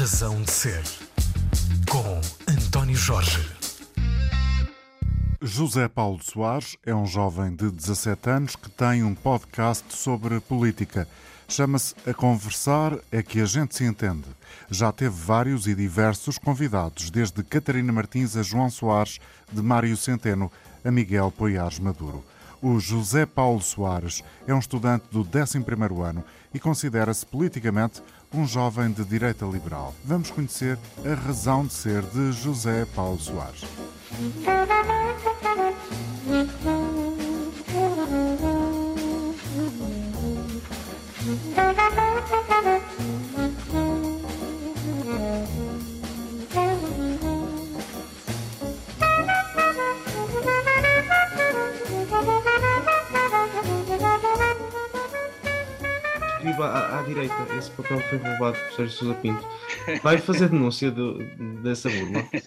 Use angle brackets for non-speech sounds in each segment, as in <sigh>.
Razão de Ser, com António Jorge. José Paulo Soares é um jovem de 17 anos que tem um podcast sobre política. Chama-se A Conversar é que a gente se entende. Já teve vários e diversos convidados, desde Catarina Martins a João Soares, de Mário Centeno a Miguel Poiares Maduro. O José Paulo Soares é um estudante do 11º ano e considera-se politicamente um jovem de direita liberal. Vamos conhecer a razão de ser de José Paulo Soares. <laughs> escreva à, à, direita. Esse papel foi roubado por Sérgio Sousa Pinto. Vai fazer denúncia do, dessa burla? <laughs>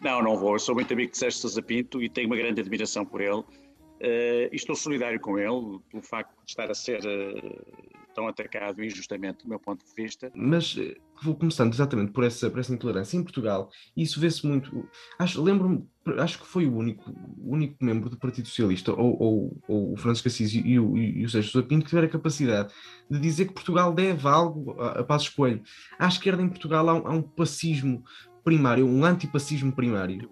Não, não vou. Eu sou muito amigo de Sérgio Sousa Pinto e tenho uma grande admiração por ele. Uh, estou solidário com ele pelo facto de estar a ser uh, tão atacado injustamente, do meu ponto de vista. Mas uh, vou começando exatamente por essa, por essa intolerância. Em Portugal, isso vê-se muito. Acho, lembro-me, acho que foi o único, único membro do Partido Socialista, ou, ou, ou o Francisco Assis e o, e o Sérgio Sousa Pinto, que tiveram a capacidade de dizer que Portugal deve algo a, a Passos Coelho. À esquerda em Portugal há um, há um pacismo primário, um antipacismo primário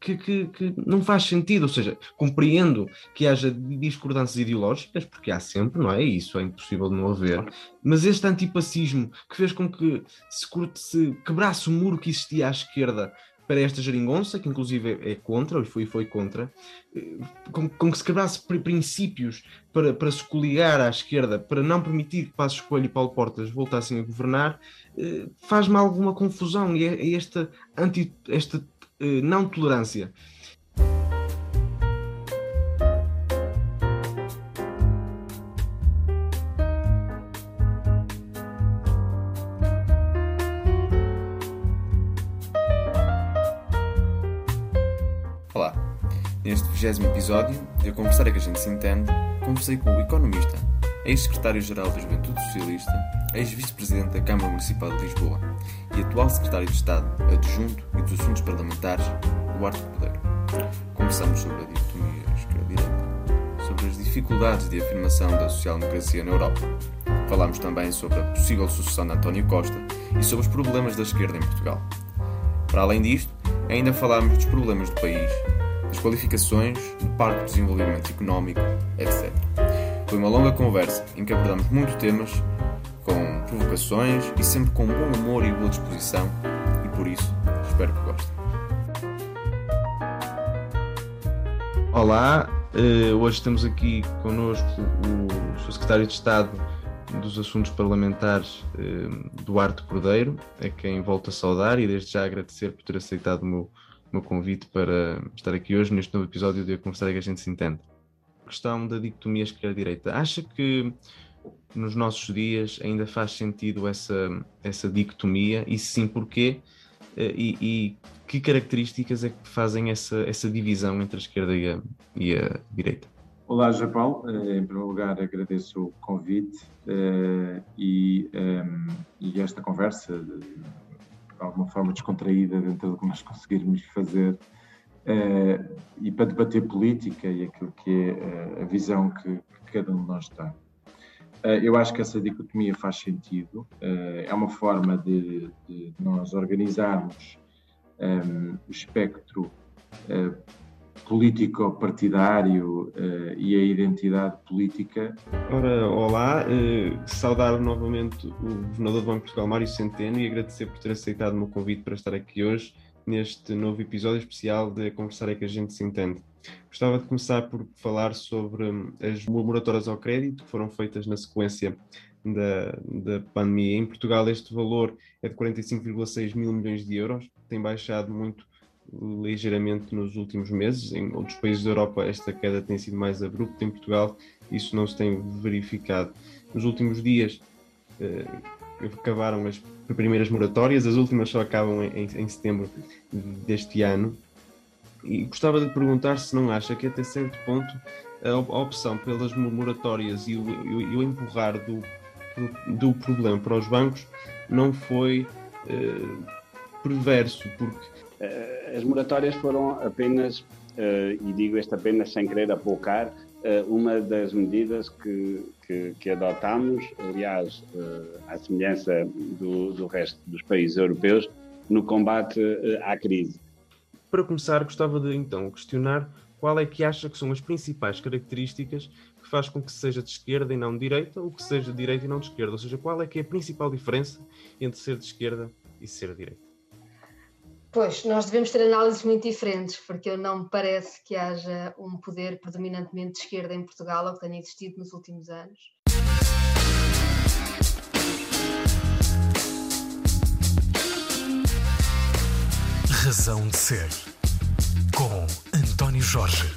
que, que, que, não faz sentido, ou seja, compreendo que haja discordâncias ideológicas, porque há sempre, não é? Isso é impossível de não haver, mas este antipacismo que fez com que se, se quebrasse o muro que existia à esquerda para esta geringonça, que inclusive é contra, ou foi, foi contra, eh, com, com, que se quebrasse princípios para, para se coligar à esquerda, para não permitir que Passos Coelho e Paulo Portas voltassem a governar, eh, faz-me alguma confusão. E é, é esta, anti, esta não tolerância. Olá, neste vigésimo episódio de A Conversar que a gente se entende, conversei com o economista, ex-secretário-geral da Juventude Socialista, ex-vice-presidente da Câmara Municipal de Lisboa e atual secretário de Estado adjunto e dos Assuntos Parlamentares, Duarte Cordeiro. Conversamos sobre a dicotomia esquerda-direita, sobre as dificuldades de afirmação da social-democracia na Europa. Falámos também sobre a possível sucessão de António Costa e sobre os problemas da esquerda em Portugal. Para além disto, ainda falámos dos problemas do país, das qualificações, do Parque de Desenvolvimento Económico, etc. Foi uma longa conversa em que abordamos muitos temas, com provocações e sempre com bom humor e boa disposição, e por isso espero que gostem. Olá, uh, hoje temos aqui connosco o. Secretário de Estado dos Assuntos Parlamentares, uh, Duarte Cordeiro, a quem volto a saudar e desde já agradecer por ter aceitado o meu, o meu convite para estar aqui hoje neste novo episódio de A Conversar que a gente se entende questão da dicotomia esquerda-direita. Acha que nos nossos dias ainda faz sentido essa, essa dicotomia? E se sim, porquê? Eh, e, e, que características é que fazem essa, essa divisão entre a esquerda e a, e a direita? Olá, Japão. Eh, em primeiro lugar, agradeço o convite uh, e, ehm, e, esta conversa, de alguma forma descontraída dentro do que nós conseguirmos fazer uh, e para debater política e aquilo que é uh, a visão que, que, cada um de nós tem. Uh, eu acho que essa dicotomia faz sentido, é uma forma de, de nós organizarmos um, o espectro político-partidário uh, e a identidade política. Ora, olá, uh, saudar novamente o governador do Banco de Portugal, Mário Centeno, e agradecer por ter aceitado o meu convite para estar aqui hoje neste novo episódio especial de Conversar é que a gente se entende. Gostava de começar por falar sobre hum, as moratórias ao crédito que foram feitas na sequência da, da pandemia. Em Portugal, este valor é de 45,6 mil milhões de euros, tem baixado muito ligeiramente nos últimos meses. Em outros países da Europa, esta queda tem sido mais abrupta. Em Portugal, isso não se tem verificado. Nos últimos dias, eh, acabaram as primeiras moratórias, as últimas só acabam em, em, setembro deste ano. E gostava de perguntar se não acha que até certo ponto a, opção pelas moratórias e o, e o empurrar do, do problema para os bancos não foi perverso, porque as moratórias foram apenas, e digo isto apenas sem querer apocar, uma das medidas que, que, que adotámos, aliás, à semelhança do, do resto dos países europeus, no combate à crise. Para começar, gostava de então questionar qual é que acha que são as principais características que faz com que seja de esquerda e não de direita, ou que seja de direita e não de esquerda? Ou seja, qual é que é a principal diferença entre ser de esquerda e ser de direita? Pois, nós devemos ter análises muito diferentes, porque eu não me parece que haja um poder predominantemente de esquerda em Portugal, ou que tenha existido nos últimos anos. Razão de Ser, com António Jorge.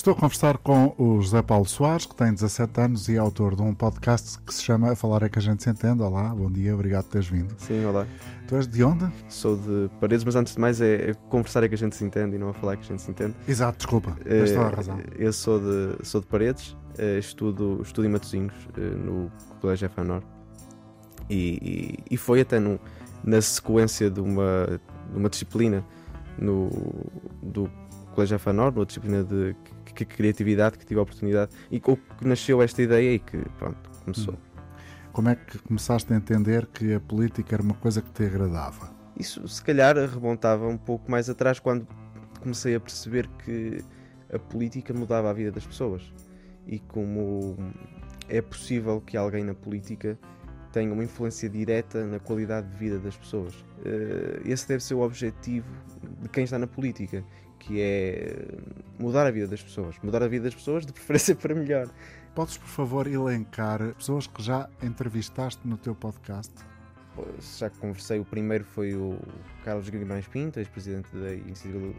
Estou a conversar com o José Paulo Soares, que tem 17 anos e é autor de um podcast que se chama A Falar é que a gente se entende. Olá, bom dia, obrigado por teres vindo. Sim, olá. Tu és de onde? Sou de Paredes, mas antes de mais é, é conversar é que a gente se entende e não a falar é que a gente se entende. Exato, desculpa, tens toda a Eh, razão. Eu sou de, sou de Paredes, eh, estudo, estudo em Matosinhos, eh, no Colégio FANOR. E, e, e foi até no, na sequência de uma, de uma disciplina no, do Colégio FANOR, numa disciplina de que- que criatividade, que tive a oportunidade e com que nasceu esta ideia e que pronto, começou. Como é que começaste a entender que a política era uma coisa que te agradava? Isso se calhar remontava um pouco mais atrás quando comecei a perceber que a política mudava a vida das pessoas e como é possível que alguém na política tenha uma influência direta na qualidade de vida das pessoas. Eh, Esse deve ser o objetivo de quem está na política, que é mudar a vida das pessoas. Mudar a vida das pessoas de preferência <laughs> para melhor. Podes, por favor, elencar pessoas que já entrevistaste no teu podcast? já que conversei, o primeiro foi o Carlos Guimarães Pinto, ex-presidente da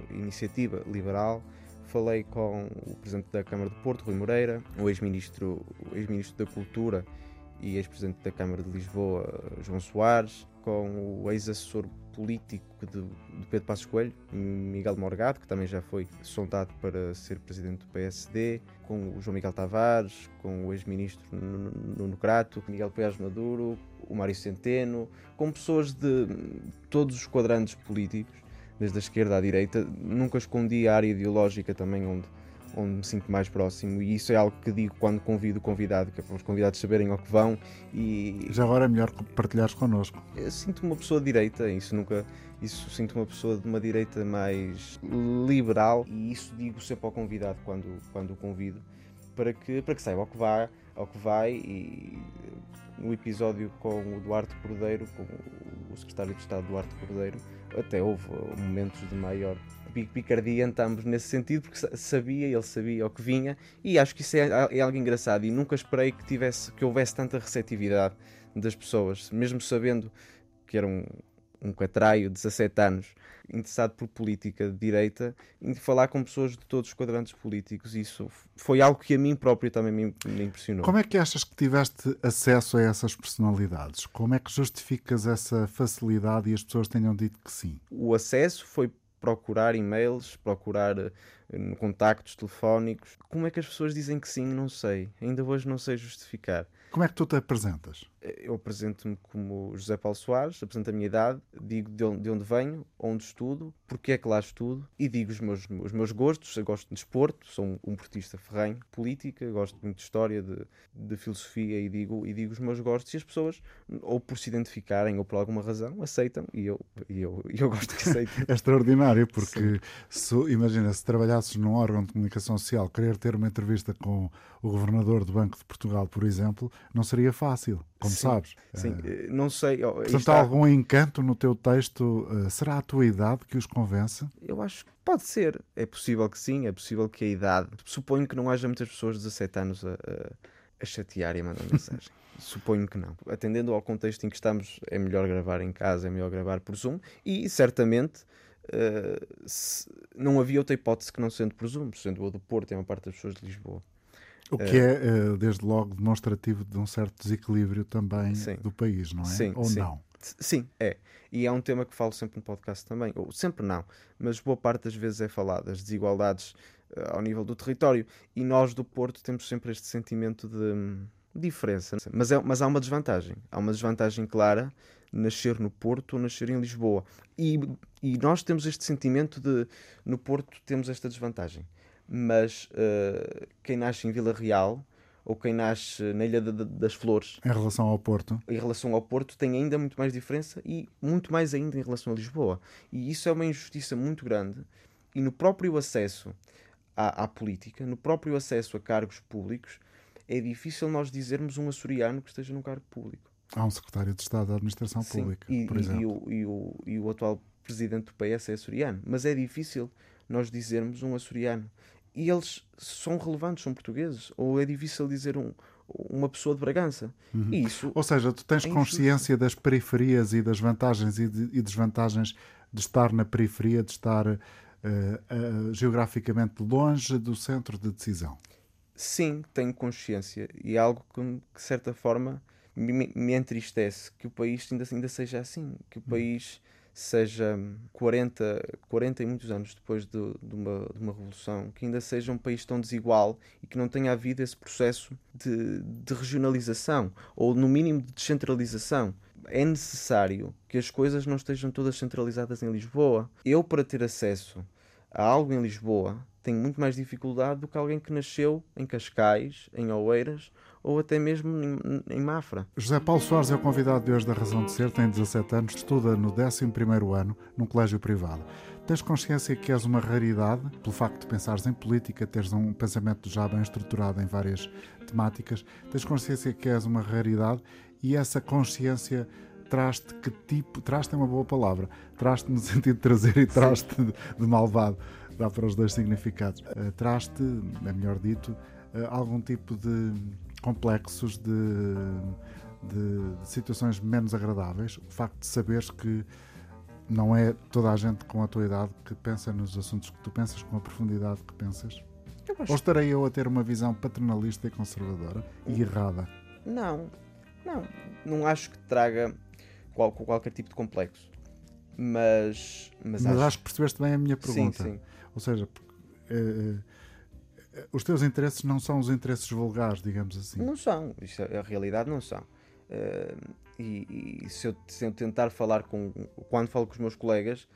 Iniciativa- Liberal. Falei com o presidente da Câmara de Porto, Rui Moreira, o ex-ministro ex-ministro da Cultura e ex-presidente da Câmara de Lisboa, João Soares, com o ex-assessor político de, de Pedro Passos Coelho, Miguel Morgado, que também já foi sondado para ser presidente do PSD, com o João Miguel Tavares, com o ex-ministro Nuno Crato, Miguel Pérez Maduro, o Mário Centeno, com pessoas de todos os quadrantes políticos, desde a esquerda à direita. Nunca escondi a área ideológica também onde, onde me sinto mais próximo e isso é algo que digo quando convido o convidado, que é para os convidados saberem ao que vão e Já agora é melhor partilhares connosco. eu sinto uma pessoa de direita, isso nunca. Isso sinto uma pessoa de uma direita mais liberal e isso digo sempre ao convidado quando, quando o convido para que, para que saiba ao que vai, ao que vai e no episódio com o Duarte Cordeiro, com o secretário de Estado Duarte Cordeiro, até houve momentos de maior picardia entre ambos nesse sentido, porque sa- sabia, ele sabia ao que vinha, e acho que isso é, é algo engraçado. E nunca esperei que, tivesse, que houvesse tanta receptividade das pessoas, mesmo sabendo que era um, um catraio de 17 anos, interessado por política de direita, e falar com pessoas de todos os quadrantes políticos. Isso foi algo que a mim próprio também me, me impressionou. Como é que achas que tiveste acesso a essas personalidades? Como é que justificas essa facilidade e as pessoas tenham dito que sim? O acesso foi procurar e-mails, procurar eh, contactos telefónicos. Como é que as pessoas dizem que sim? Não sei. Ainda hoje não sei justificar. Como é que tu te apresentas? Eu apresento-me como José Paulo Soares, apresento a minha idade, digo de onde, de onde venho, onde estudo, porque é que lá estudo e digo os meus, os meus gostos. Eu gosto de desporto, sou um, portista ferrenho, política, gosto muito de história, de, de filosofia e digo, e digo os meus gostos e as pessoas, ou por se identificarem ou por alguma razão, aceitam e eu, e eu, e eu gosto que aceitem. <laughs> É extraordinário, porque se, imagina, se trabalhasses num órgão de comunicação social, querer ter uma entrevista com o governador do Banco de Portugal, por exemplo, não seria fácil, como Sim, sabes. Sim, eh, não sei. Portanto, está. há algum encanto no teu texto? eh, será a tua idade que os convence? Eu acho que pode ser. É possível que sim, é possível que a idade. Suponho que não haja muitas pessoas de 17 anos a, a, a chatear e a mandar <laughs> mensagem. Suponho que não. Atendendo ao contexto em que estamos, é melhor gravar em casa, é melhor gravar por Zoom e certamente. eh, se- não havia outra hipótese que não sendo por Zoom, sendo o do Porto, é uma parte das pessoas de Lisboa. O que é, eh, desde logo, demonstrativo de um certo desequilíbrio também Sim. do país, não é? Sim, Ou sim. não? Sim, é. E é um tema que falo sempre no podcast também. Ou sempre não, mas boa parte das vezes é falado, as desigualdades eh, ao nível do território. E nós do Porto temos sempre este sentimento de, diferença, mas, é, mas há uma desvantagem. Há uma desvantagem clara nascer no Porto ou nascer em Lisboa. E, e nós temos este sentimento de no Porto temos esta desvantagem. Mas uh, quem nasce em Vila Real ou quem nasce na Ilha de, de, das Flores. Em relação ao Porto. Em relação ao Porto, tem ainda muito mais diferença e muito mais ainda em relação a Lisboa. E isso é uma injustiça muito grande. E no próprio acesso à, à política, no próprio acesso a cargos públicos, é difícil nós dizermos um açoriano que esteja num cargo público. Há um secretário de Estado da Administração Sim, Pública, e, por exemplo. E o, e, o, e o atual presidente do PS é açoriano. Mas é difícil nós dizermos um açoriano e eles são relevantes, são portugueses. Ou é difícil dizer um, uma pessoa de Bragança. Uhum. Isso Ou seja, tu tens é consciência das periferias e das vantagens e, de, e desvantagens de estar na periferia, de estar uh, uh, geograficamente longe do centro de decisão. Sim, tenho consciência. E é algo que, de certa forma, me, me entristece que o país ainda, ainda seja assim. Que o país seja 40, 40 e muitos anos depois de, de, uma, de uma revolução, que ainda seja um país tão desigual e que não tenha havido esse processo de, de regionalização ou, no mínimo, de descentralização. É necessário que as coisas não estejam todas centralizadas em Lisboa. Eu, para ter acesso a algo em Lisboa, tenho muito mais dificuldade do que alguém que nasceu em Cascais, em Oeiras ou até mesmo em, em, Mafra. José Paulo Soares é o convidado de hoje da Razão de Ser, tem 17 anos, estuda no 11º ano num colégio privado. Tens consciência que és uma raridade, pelo facto de pensares em política, teres um pensamento já bem estruturado em várias temáticas, tens consciência que és uma raridade e essa consciência traz-te que tipo, traz-te é uma boa palavra, traz-te no <laughs> sentido de trazer e traz-te de, de malvado, dá para os dois significados. Uh, traz-te, é melhor dito, uh, algum tipo de complexos de, de, de, situações menos agradáveis. O facto de saberes que não é toda a gente com a tua idade que pensa nos assuntos que tu pensas com a profundidade que pensas. Ou estarei eu a ter uma visão paternalista e conservadora e errada? Não, não, não acho que traga qual, qualquer tipo de complexo. Mas, mas, mas acho... acho... que percebeste bem a minha pergunta. Sim, sim. Ou seja, uh, os teus interesses não são os interesses vulgares, digamos assim. Não são, isso é, a realidade não são. Uh, e, e se, eu, se, eu, tentar falar com. Quando falo com os meus colegas,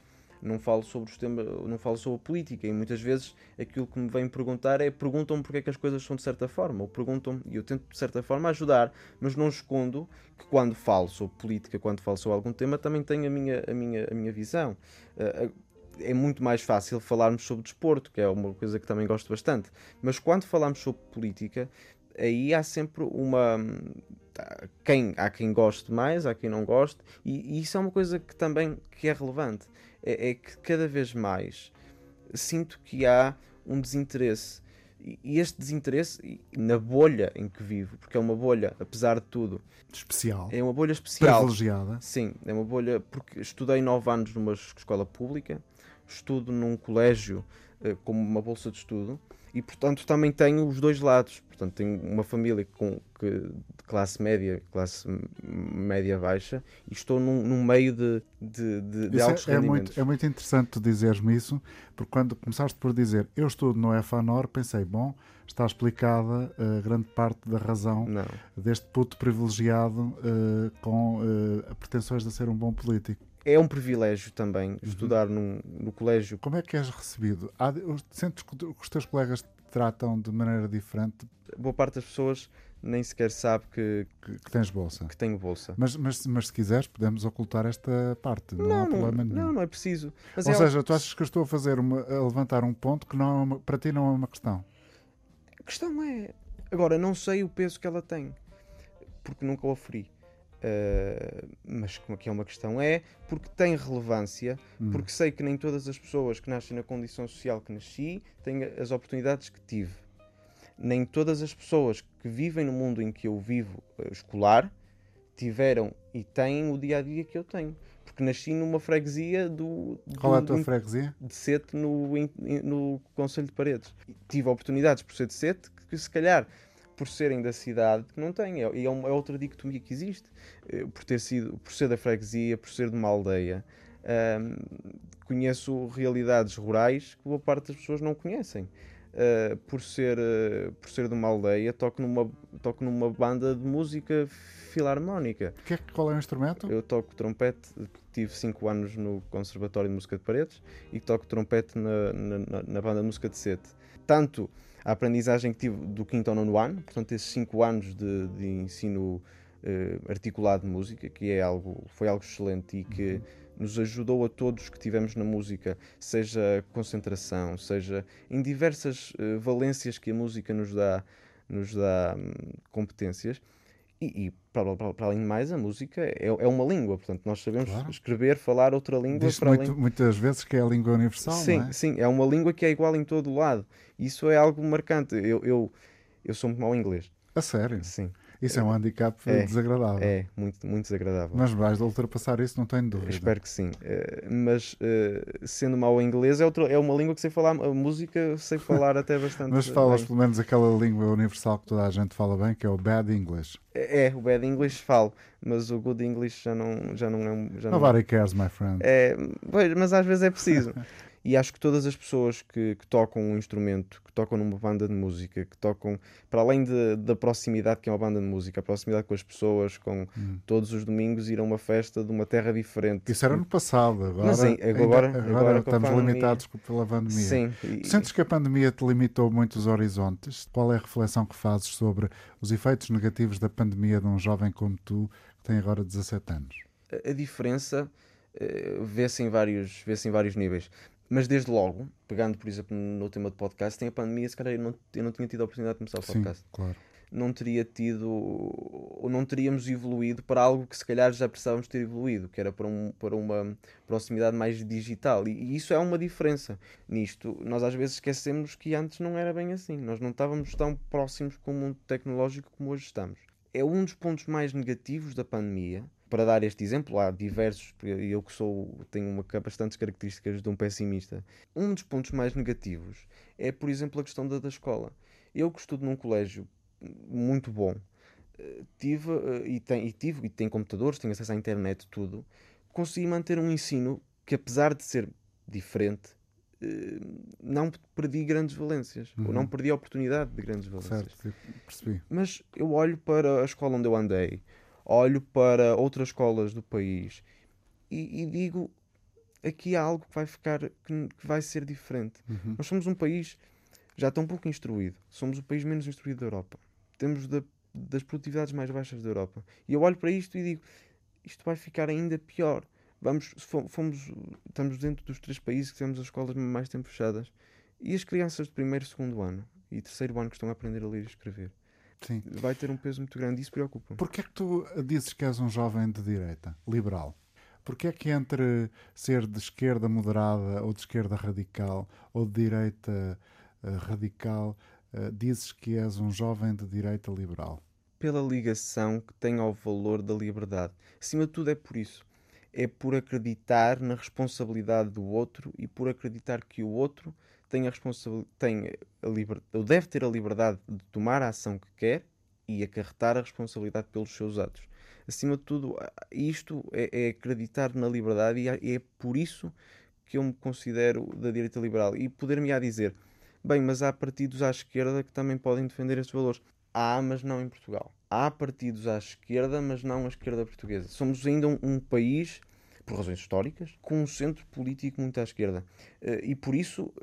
não falo sobre os temas, não falo sobre política. E muitas vezes aquilo que me vêm perguntar é perguntam-me porque é que as coisas são de certa forma. Ou perguntam-me, e eu tento de certa forma ajudar, mas não escondo que quando falo sobre política, quando falo sobre algum tema, também tenho a minha, a minha, a minha visão. Uh, é muito mais fácil falarmos sobre desporto, que é uma coisa que também gosto bastante. Mas quando falamos sobre política, aí há sempre uma. Quem, há quem goste mais, há quem não goste, e, e isso é uma coisa que também que é relevante. É, é, que cada vez mais sinto que há um desinteresse. E este desinteresse, na bolha em que vivo, porque é uma bolha, apesar de tudo, especial, é uma bolha especial, privilegiada. Sim, é uma bolha porque estudei nove anos numa escola pública, estudo num colégio uh, como uma bolsa de estudo e portanto também tenho os dois lados. Portanto tenho uma família com que, de classe média classe média baixa e estou num, num meio de, de, de, de altos é, é rendimentos. muito, é muito interessante tu dizeres-me isso porque quando começaste por dizer eu estudo no FANOR pensei bom está explicada a uh, grande parte da razão Não. deste puto privilegiado uh, com uh, pretensões de ser um bom político é um privilégio também uhum. estudar num, no colégio. Como é que és recebido? Há, sentes que os teus colegas te tratam de maneira diferente? Boa parte das pessoas nem sequer sabe que, que, que tens bolsa. Que tenho bolsa. Mas, mas, mas se quiseres, podemos ocultar esta parte. Não, não há problema nenhum. Não, não é preciso. Mas Ou é seja, tu achas que eu estou a fazer uma, a levantar um ponto que não é uma, para ti não é uma questão? A questão é. Agora, não sei o peso que ela tem. Porque nunca o oferi. Uh, mas como que é uma questão é porque tem relevância, hum. porque sei que nem todas as pessoas que nascem na condição social que nasci têm as oportunidades que tive. Nem todas as pessoas que vivem no mundo em que eu vivo uh, escolar tiveram e têm o dia a dia que eu tenho. Porque nasci numa freguesia do. do Qual é a tua freguesia? De Sete, no, no Conselho de Paredes. Tive oportunidades por ser de Sete que, se calhar, por serem da cidade, que não têm. É, é, uma, é outra dicotomia que existe. Eh, por, ter sido, por ser da freguesia, por ser de uma aldeia. Um, conheço realidades rurais que boa parte das pessoas não conhecem. uh, por, ser, uh, por ser de uma aldeia, toco numa, toco numa banda de música filarmónica. Que é, qual é o instrumento? Eu toco trompete, tive 5 anos no Conservatório de Música de Paredes e toco trompete na, na, na banda de música de Sete. Tanto a aprendizagem que tive do quinto ao nono ano, portanto, esses 5 anos de, de ensino uh, articulado de música, que é algo, foi algo excelente e que uhum. nos ajudou a todos que tivemos na música, seja concentração, seja em diversas uh, valências que a música nos dá, nos dá um, competências. E, e para, para, para, além de mais, a música é, é uma língua, portanto, nós sabemos claro. escrever, falar outra língua. Diz muito, além... muitas vezes que é a língua universal. Sim, é? sim, é uma língua que é igual em todo o lado. Isso é algo marcante. Eu, eu, eu sou muito mau em inglês. A sério? Sim. Isso é um handicap é, desagradável. É, muito, muito desagradável. Mas vais ultrapassar isso, não tenho dúvida. Espero que sim. Uh, mas uh, sendo mau inglês, é, outro, é uma língua que sei falar, a música sei <laughs> falar até bastante. mas falas bem. pelo menos aquela língua universal que toda a gente fala bem, que é o Bad English. É, é o Bad English falo, mas o Good English já não, já não é um. Já Nobody não... cares, my friend. É, mas às vezes é preciso. <laughs> E acho que todas as pessoas que, que, tocam um instrumento, que tocam numa banda de música, que tocam, para além de, da proximidade que é uma banda de música, a proximidade com as pessoas, com hum. todos os domingos ir a uma festa de uma terra diferente. Isso era no passado, agora, Mas, sim, agora, ainda, agora, agora estamos limitados pela pandemia. Sim. E... Sentes que a pandemia te limitou muito os horizontes? Qual é a reflexão que fazes sobre os efeitos negativos da pandemia de um jovem como tu, que tem agora 17 anos? A, diferença uh, vê-se em, vários, vê em vários níveis. Mas desde logo, pegando por exemplo no tema do podcast, tem a pandemia, se calhar eu não, eu não tinha tido a oportunidade de começar o podcast. Sim, claro. Não teria tido, ou não teríamos evoluído para algo que se calhar já precisávamos ter evoluído, que era para, um, para uma proximidade mais digital. E, e isso é uma diferença. Nisto, nós às vezes esquecemos que antes não era bem assim. Nós não estávamos tão próximos com o mundo tecnológico como hoje estamos. É um dos pontos mais negativos da pandemia, para dar este exemplo, há diversos, e eu que sou, tenho uma, bastantes características de um pessimista. Um dos pontos mais negativos é, por exemplo, a questão da, da escola. Eu que estudo num colégio muito bom, eh, tive, eh, e, tem, e tive, e tenho computadores, tenho acesso à internet, tudo, consegui manter um ensino que, apesar de ser diferente, eh, não perdi grandes valências, uhum. ou não perdi a oportunidade de grandes valências. Certo, percebi. Mas eu olho para a escola onde eu andei, olho para outras escolas do país e, e digo aqui há algo que vai ficar que, que vai ser diferente. Uhum. Nós somos um país já tão pouco instruído, somos o país menos instruído da Europa. Temos da, das produtividades mais baixas da Europa. E eu olho para isto e digo isto vai ficar ainda pior. Vamos, fomos, estamos dentro dos três países que temos as escolas mais tempo fechadas. E as crianças de primeiro segundo ano e terceiro ano que estão a aprender a ler e escrever Sim. vai ter um peso muito grande. Isso preocupa. Porquê é que tu dizes que és um jovem de direita, liberal? Porquê é que entre ser de esquerda moderada ou de esquerda radical ou de direita uh, radical uh, dizes que és um jovem de direita liberal? Pela ligação que tem ao valor da liberdade. Acima de tudo é por isso. É por acreditar na responsabilidade do outro e por acreditar que o outro tem a responsabilidade, deve ter a liberdade de tomar a ação que quer e acarretar a responsabilidade pelos seus atos. Acima de tudo, isto é, é acreditar na liberdade e é, por isso que eu me considero da direita liberal. E poder-me a dizer, bem, mas há partidos à esquerda que também podem defender estes valores. Há, mas não em Portugal. Há partidos à esquerda, mas não à esquerda portuguesa. Somos ainda um, um país por razões históricas, com um centro político muito à esquerda. Eh, e por isso,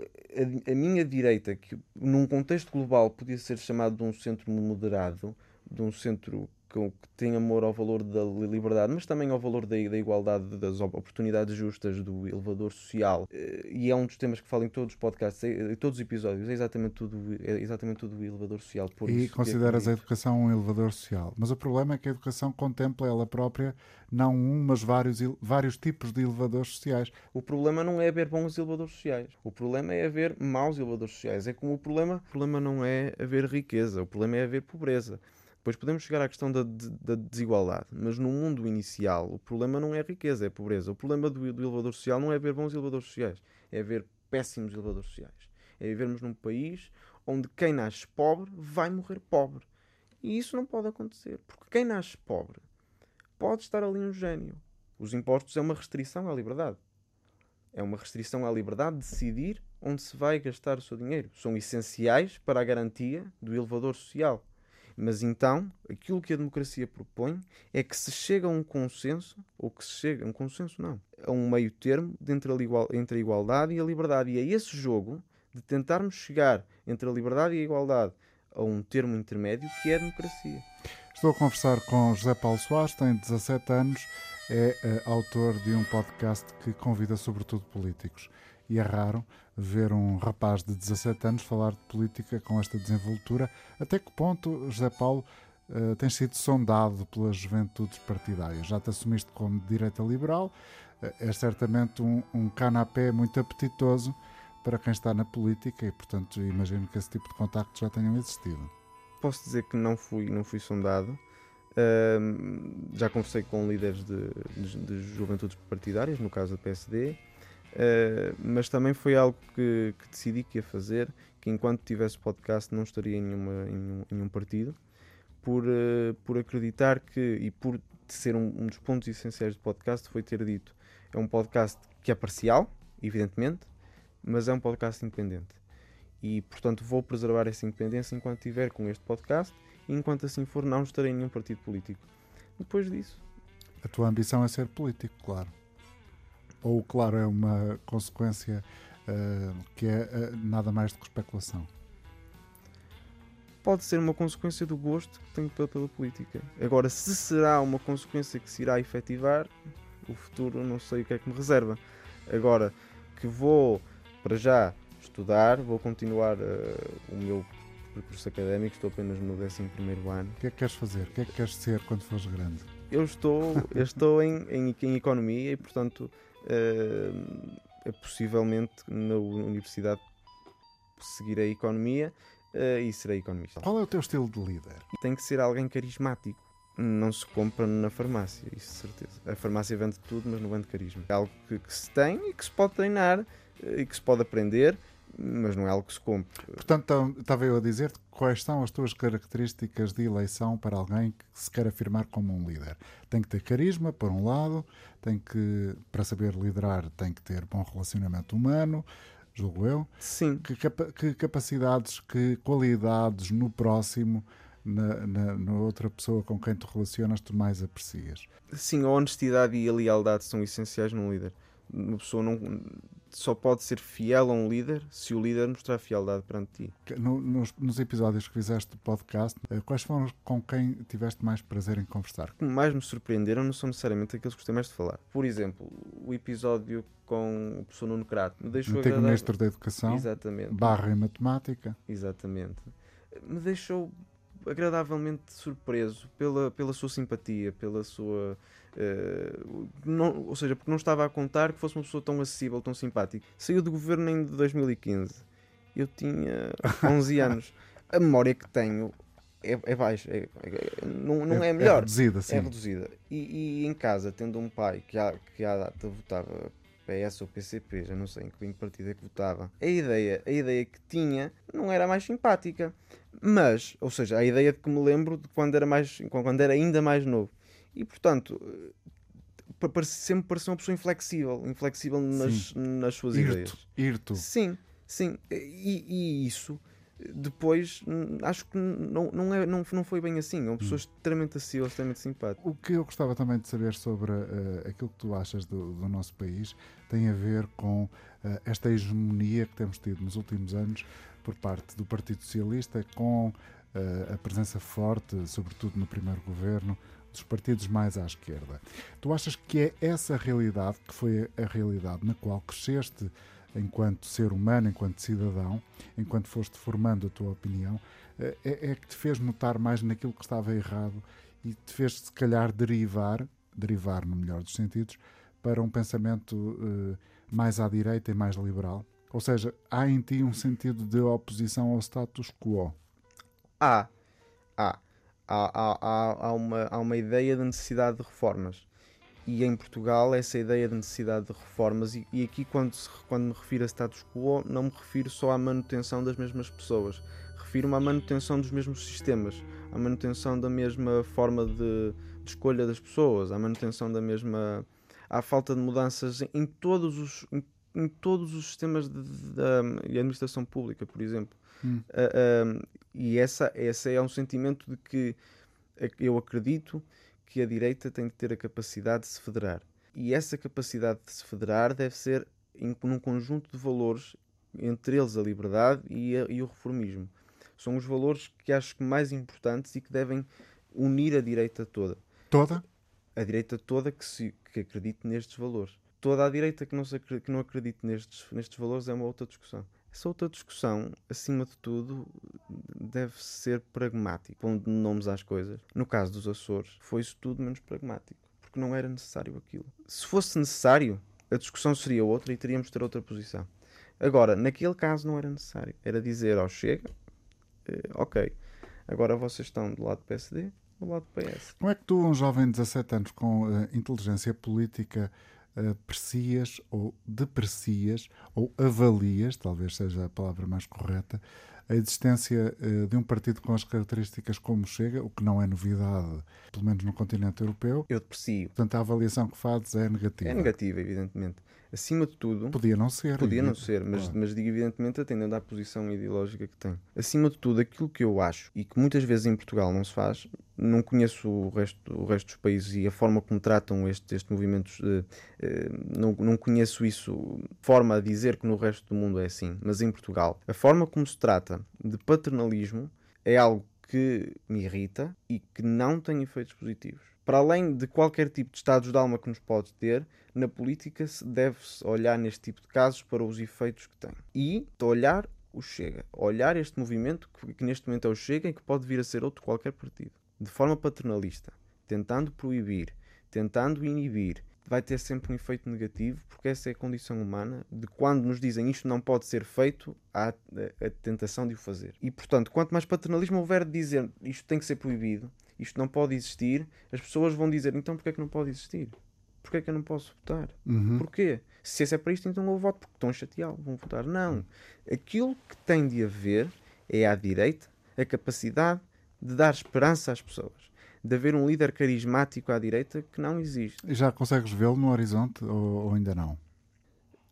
a, a minha direita, que num contexto global podia ser chamado de um centro moderado, de um centro que tem amor ao valor da liberdade, mas também ao valor da, da, igualdade, das oportunidades justas, do elevador social. Eh, e é um dos temas que falo em todos os podcasts, em todos os episódios, é exatamente tudo, é exatamente tudo o elevador social. Por e consideras a educação um elevador social. Mas o problema é que a educação contempla ela própria não um, mas vários, vários tipos de elevadores sociais. O problema não é haver bons elevadores sociais. O problema é haver maus elevadores sociais. É como o problema, o problema não é haver riqueza, o problema é haver pobreza. Depois podemos chegar à questão da, da, desigualdade, mas no mundo inicial o problema não é a riqueza, é a pobreza. O problema do, do elevador social não é haver bons elevadores sociais, é haver péssimos elevadores sociais. É vivermos num país onde quem nasce pobre vai morrer pobre. E isso não pode acontecer, porque quem nasce pobre pode estar ali um gênio. Os impostos é uma restrição à liberdade. É uma restrição à liberdade de decidir onde se vai gastar o seu dinheiro. São essenciais para a garantia do elevador social. Mas então, aquilo que a democracia propõe é que se chega a um consenso, ou que se chega, um consenso não, a um meio termo entre a, igual, entre a igualdade e a liberdade. E é esse jogo de tentarmos chegar entre a liberdade e a igualdade a um termo intermédio que é a democracia. Estou a conversar com José Paulo Soares, tem 17 anos, é uh, autor de um podcast que convida sobretudo políticos. E é raro ver um rapaz de 17 anos falar de política com esta desenvoltura. Até que ponto, José Paulo, uh, tens sido sondado pelas juventudes partidárias? Já te assumiste como direita liberal, uh, é certamente um, um canapé muito apetitoso para quem está na política e, portanto, imagino que esse tipo de contactos já tenham existido. Posso dizer que não fui, não fui sondado. Uh, já conversei com líderes de, de, de, juventudes partidárias, no caso do PSD, uh, mas também foi algo que, que, decidi que ia fazer, que enquanto tivesse podcast não estaria em, nenhuma, em, um, em um partido, por, uh, por acreditar que, e por ser um, um dos pontos essenciais do podcast, foi ter dito, é um podcast que é parcial, evidentemente, mas é um podcast independente. E, portanto, vou preservar essa independência enquanto estiver com este podcast e, enquanto assim for, não estarei em nenhum partido político. Depois disso. A tua ambição é ser político, claro. Ou, claro, é uma consequência uh, que é uh, nada mais do que especulação? Pode ser uma consequência do gosto que tenho pela, pela política. Agora, se será uma consequência que se irá efetivar, o futuro não sei o que é que me reserva. Agora, que vou para já estudar, vou continuar uh, o meu percurso académico, estou apenas no 11 ano. O que é que queres fazer? O que é que queres ser quando fores grande? Eu estou, eu estou em, em, em, economia e, portanto, uh, possivelmente na universidade seguirei economia uh, e serei economista. Qual é o teu estilo de líder? Tem que ser alguém carismático. Não se compra na farmácia, isso certeza. A farmácia vende tudo, mas não vende carisma. É algo que, que se tem e que se pode treinar e que se pode aprender, mas não é algo que se compre. Portanto, então, estava eu a dizer quais são as tuas características de eleição para alguém que se quer afirmar como um líder. Tem que ter carisma, por um lado, tem que, para saber liderar, tem que ter bom relacionamento humano, julgo eu. Sim. Que, capa que capacidades, que qualidades no próximo, na, na, na, outra pessoa com quem te relacionas, tu mais aprecias? Sim, a honestidade e a lealdade são essenciais num líder. Uma pessoa não só pode ser fiel a um líder se o líder mostrar fialdade perante ti. No, nos, nos, episódios que fizeste do podcast, eh, quais foram com quem tiveste mais prazer em conversar? O que mais me surpreenderam não são necessariamente aqueles que gostei mais de falar. Por exemplo, o episódio com o professor Nuno Crato me deixou Antigo agradar... Ministro da Educação, Exatamente. barra em Matemática. Exatamente. Me deixou agradavelmente surpreso pela, pela sua simpatia, pela sua Uh, não, ou seja, porque não estava a contar que fosse uma pessoa tão acessível, tão simpática. Saiu do governo em 2015. Eu tinha <laughs> 11 anos. A memória que tenho é, é baixa, é, é, não, não é, é melhor. É reduzida, sim. É reduzida. E, e, em casa, tendo um pai que, há, que à data votava PS ou PCP, já não sei em que partido é que votava, a ideia, a ideia que tinha não era mais simpática. Mas, ou seja, a ideia de que me lembro de quando era, mais, quando era ainda mais novo. E portanto, eh, sempre pareceu uma pessoa inflexível, inflexível nas, nas suas irto, ideias. Irto. Sim, sim. E, e, isso depois acho que não, não, é, não, não foi bem assim. É uma pessoa hum. extremamente acessível, extremamente simpática. O que eu gostava também de saber sobre uh, aquilo que tu achas do, do, nosso país tem a ver com uh, esta hegemonia que temos tido nos últimos anos por parte do Partido Socialista, com a presença forte, sobretudo no primeiro governo, dos partidos mais à esquerda. Tu achas que é essa realidade, que foi a realidade na qual cresceste enquanto ser humano, enquanto cidadão, enquanto foste formando a tua opinião, eh, é, é que te fez notar mais naquilo que estava errado e te fez, se calhar, derivar, derivar no melhor dos sentidos, para um pensamento uh, mais à direita e mais liberal? Ou seja, há em ti um sentido de oposição ao status quo? Há. Há há, há, há, uma, há uma ideia de necessidade de reformas. E em Portugal, essa ideia de necessidade de reformas, e, e aqui, quando, se, quando me refiro a status quo, não me refiro só à manutenção das mesmas pessoas, refiro-me à manutenção dos mesmos sistemas, à manutenção da mesma forma de, de escolha das pessoas, à manutenção da mesma. à falta de mudanças em, todos os. Em em todos os sistemas de, de, de administração pública, por exemplo. Hum. Uh, e essa, essa é um sentimento de que eu acredito que a direita tem de ter a capacidade de se federar. E essa capacidade de se federar deve ser em, num conjunto de valores, entre eles a liberdade e, a, e o reformismo. São os valores que acho que mais importantes e que devem unir a direita toda. Toda? A direita toda que, se, que acredite nestes valores. Toda a direita que não, se, que não acredite nestes, nestes valores é uma outra discussão. Essa outra discussão, acima de tudo, deve ser pragmática, pondo nomes às coisas. No caso dos Açores, foi isso tudo menos pragmático, porque não era necessário aquilo. Se fosse necessário, a discussão seria outra e teríamos de ter outra posição. Agora, naquele caso não era necessário. Era dizer ao Chega, eh, ok, agora vocês estão do lado do PSD, do lado do PS. Como é que tu, um jovem de 17 anos com uh, inteligência política, aprecias ou deprecias ou avalias, talvez seja a palavra mais correta, a existência uh, de um partido com as características como chega, o que não é novidade, pelo menos no continente europeu. Eu deprecio. Portanto, a avaliação que fazes é negativa. É negativa, evidentemente acima de tudo. Podia não ser. Podia não ser, mas, claro. mas digo evidentemente atendendo à posição ideológica que tem. Acima de tudo, aquilo que eu acho e que muitas vezes em Portugal não se faz, não conheço o resto, o resto dos países e a forma como tratam este, este movimentos, eh, eh, não, não conheço isso, forma a dizer que no resto do mundo é assim, mas em Portugal, a forma como se trata de paternalismo é algo que me irrita e que não tem efeitos positivos para além de qualquer tipo de estados de alma que nos pode ter, na política deve-se olhar neste tipo de casos para os efeitos que tem. E olhar o Chega, olhar este movimento que, que neste momento é o Chega e que pode vir a ser outro qualquer partido, de forma paternalista, tentando proibir, tentando inibir, vai ter sempre um efeito negativo, porque essa é a condição humana de quando nos dizem isto não pode ser feito, há a, a, tentação de o fazer. E portanto, quanto mais paternalismo houver de dizer isto tem que ser proibido, isto não pode existir, as pessoas vão dizer então porquê é que não pode existir? Porquê é que eu não posso votar? Uhum. Porquê? Se esse é para isto, então eu voto porque estão a chatear, vão votar. Não. Aquilo que tem de haver é à direita a capacidade de dar esperança às pessoas. De haver um líder carismático à direita que não existe. Já consegues vê-lo no horizonte ou, ou ainda não?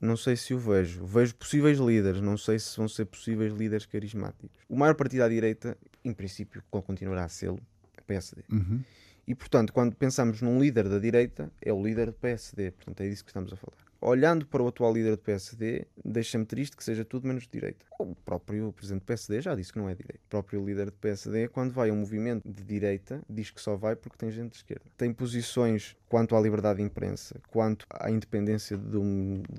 Não sei se o vejo. Vejo possíveis líderes, não sei se vão ser possíveis líderes carismáticos. O maior partido à direita, em princípio, continuará a ser a PSD. Uhum. E, portanto, quando pensamos num líder da direita, é o líder do PSD. Portanto, é disso que estamos a falar. Olhando para o atual líder do PSD, deixa-me triste que seja tudo menos de direita. O próprio presidente do PSD já disse que não é direita. O próprio líder do PSD, quando vai a um movimento de direita, diz que só vai porque tem gente de esquerda. Tem posições quanto à liberdade de imprensa, quanto à independência do,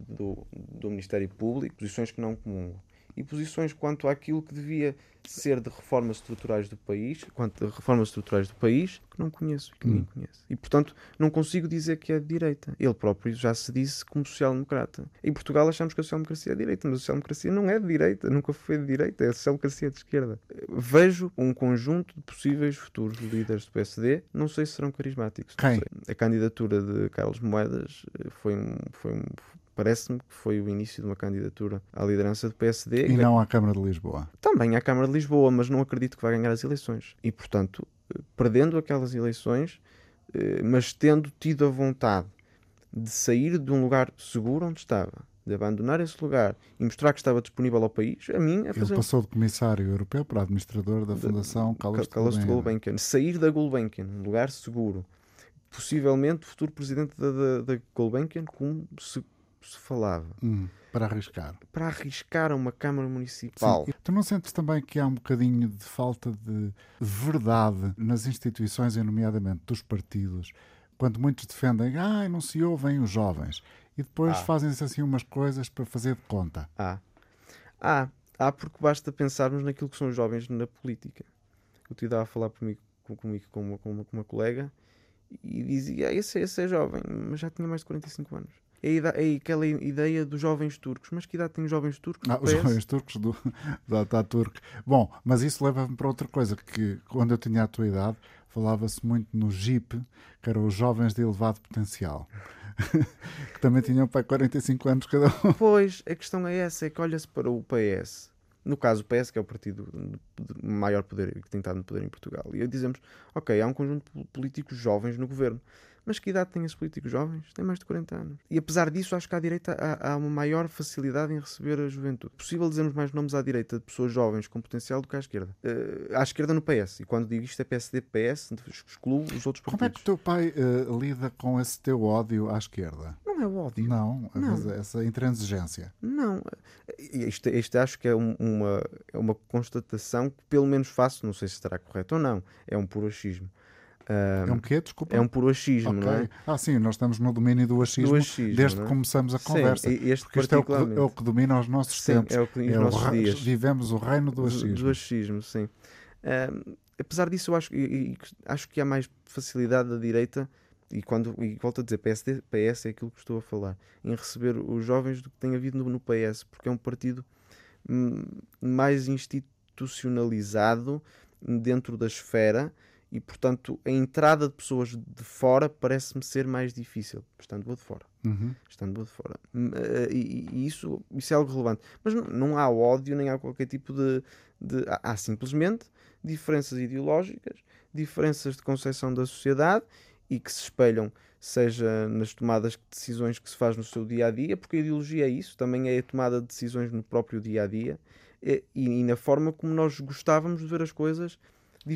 do, do Ministério Público, posições que não comungam e posições quanto àquilo que devia ser de reformas estruturais do país, quanto a reformas estruturais do país, que não conheço, que ninguém hum. conhece. E, portanto, não consigo dizer que é de direita. Ele próprio já se disse como social-democrata. Em Portugal achamos que a social-democracia é de direita, mas a social-democracia não é de direita, nunca foi de direita, é a social-democracia de esquerda. Vejo um conjunto de possíveis futuros líderes do PSD, não sei se serão carismáticos. A candidatura de Carlos Moedas eh, foi um, foi um parece-me que foi o início de uma candidatura à liderança do PSD. E não à Câmara de Lisboa. Também à Câmara de Lisboa, mas não acredito que vai ganhar as eleições. E, portanto, perdendo aquelas eleições, eh, mas tendo tido a vontade de sair de um lugar seguro onde estava, de abandonar esse lugar e mostrar que estava disponível ao país, a mim é fazer... Ele passou de comissário europeu para administrador da Fundação Carlos de Gulbenkian. Sair da Gulbenkian, um lugar seguro. Possivelmente futuro presidente da, da, da Gulbenkian, como se se falava. Hum, para arriscar. Para arriscar a uma Câmara Municipal. Sim. Tu não sentes também que há um bocadinho de falta de verdade nas instituições, e nomeadamente dos partidos, quando muitos defendem, ah, não se ouvem os jovens, e depois ah. fazem-se assim umas coisas para fazer de conta? Ah. Ah, ah, porque basta pensarmos naquilo que são os jovens na política. Eu te dava a falar comigo, comigo com, uma, com, uma, com uma colega e dizia, ah, esse, esse é jovem, mas já tinha mais de 45 anos é, é aquela ideia dos jovens turcos. Mas que idade tem os jovens turcos? Ah, os jovens turcos do, do Ataturk. Bom, mas isso leva-me para outra coisa, que quando eu tinha a tua idade, falava-se muito no JIP, que eram os jovens de elevado potencial. <laughs> que também tinham para 45 anos cada um. Pois, a questão é essa, é que olha-se para o PS. No caso, o PS, que é o partido de maior poder, que tem estado no poder em Portugal. E dizemos, ok, há um conjunto de políticos jovens no governo Mas que idade têm esses políticos jovens? Têm mais de 40 anos. E apesar disso, acho que à direita há, há uma maior facilidade em receber a juventude. É possível dizermos mais nomes à direita de pessoas jovens com potencial do que à esquerda. Uh, à esquerda no PS. E quando digo isto é PSD, PS, excluo os outros partidos. Como é que o teu pai uh, lida com esse teu ódio à esquerda? Não é ódio. Não, não. essa intransigência. Não. Isto, isto acho que é uma, é uma constatação que pelo menos faço, não sei se estará correto ou não, é um puro achismo. Uh, é um quê? Desculpa. É um puro achismo, okay. não é? Ah, sim, nós estamos no domínio do achismo, do achismo desde é? que começamos a conversa. Sim, este porque isto é o, que, é o, que, domina os nossos sim, tempos. É o que é nossos o, dias. Vivemos o reino do achismo. Do, do achismo, sim. Uh, apesar disso, eu acho, eu, acho que há mais facilidade da direita, e, quando, e volto a dizer, PSD, PS é aquilo que estou a falar, em receber os jovens do que tem havido no, no PS, porque é um partido hum, mais institucionalizado dentro da esfera e, portanto, a entrada de pessoas de fora parece-me ser mais difícil, estando boa de fora. Uhum. Estando boa de fora. Hum, eh, e, e, isso, isso é algo relevante. Mas não, não há ódio, nem há qualquer tipo de. de há, há simplesmente diferenças ideológicas, diferenças de concepção da sociedade e que se espelham, seja nas tomadas de decisões que se faz no seu dia a dia, porque a ideologia é isso, também é a tomada de decisões no próprio dia a dia e, e na forma como nós gostávamos de ver as coisas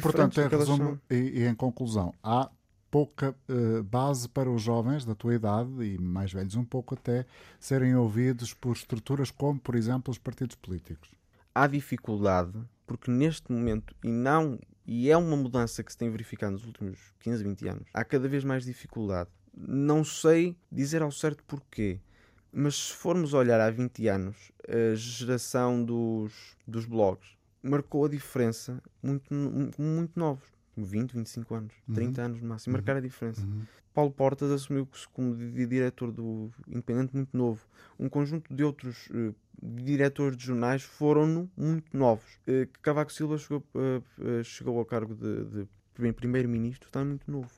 Portanto, em resumo e, e, em conclusão, há pouca uh, base para os jovens da tua idade e mais velhos um pouco até serem ouvidos por estruturas como, por exemplo, os partidos políticos. Há dificuldade porque neste momento e não e é uma mudança que se tem verificado nos últimos 15, 20 anos. Há cada vez mais dificuldade. Não sei dizer ao certo porquê, mas se formos olhar há 20 anos, a geração dos, dos blogs marcou a diferença muito, muito novos. 20, 25 anos, uhum. 30 anos no máximo, uhum. marcar a diferença. Uhum. Paulo Portas assumiu-se como diretor do Independente muito novo. Um conjunto de outros uh, diretores de jornais foram muito novos. Uh, Cavaco Silva chegou, uh, chegou ao cargo de, de primeiro-ministro, está muito novo.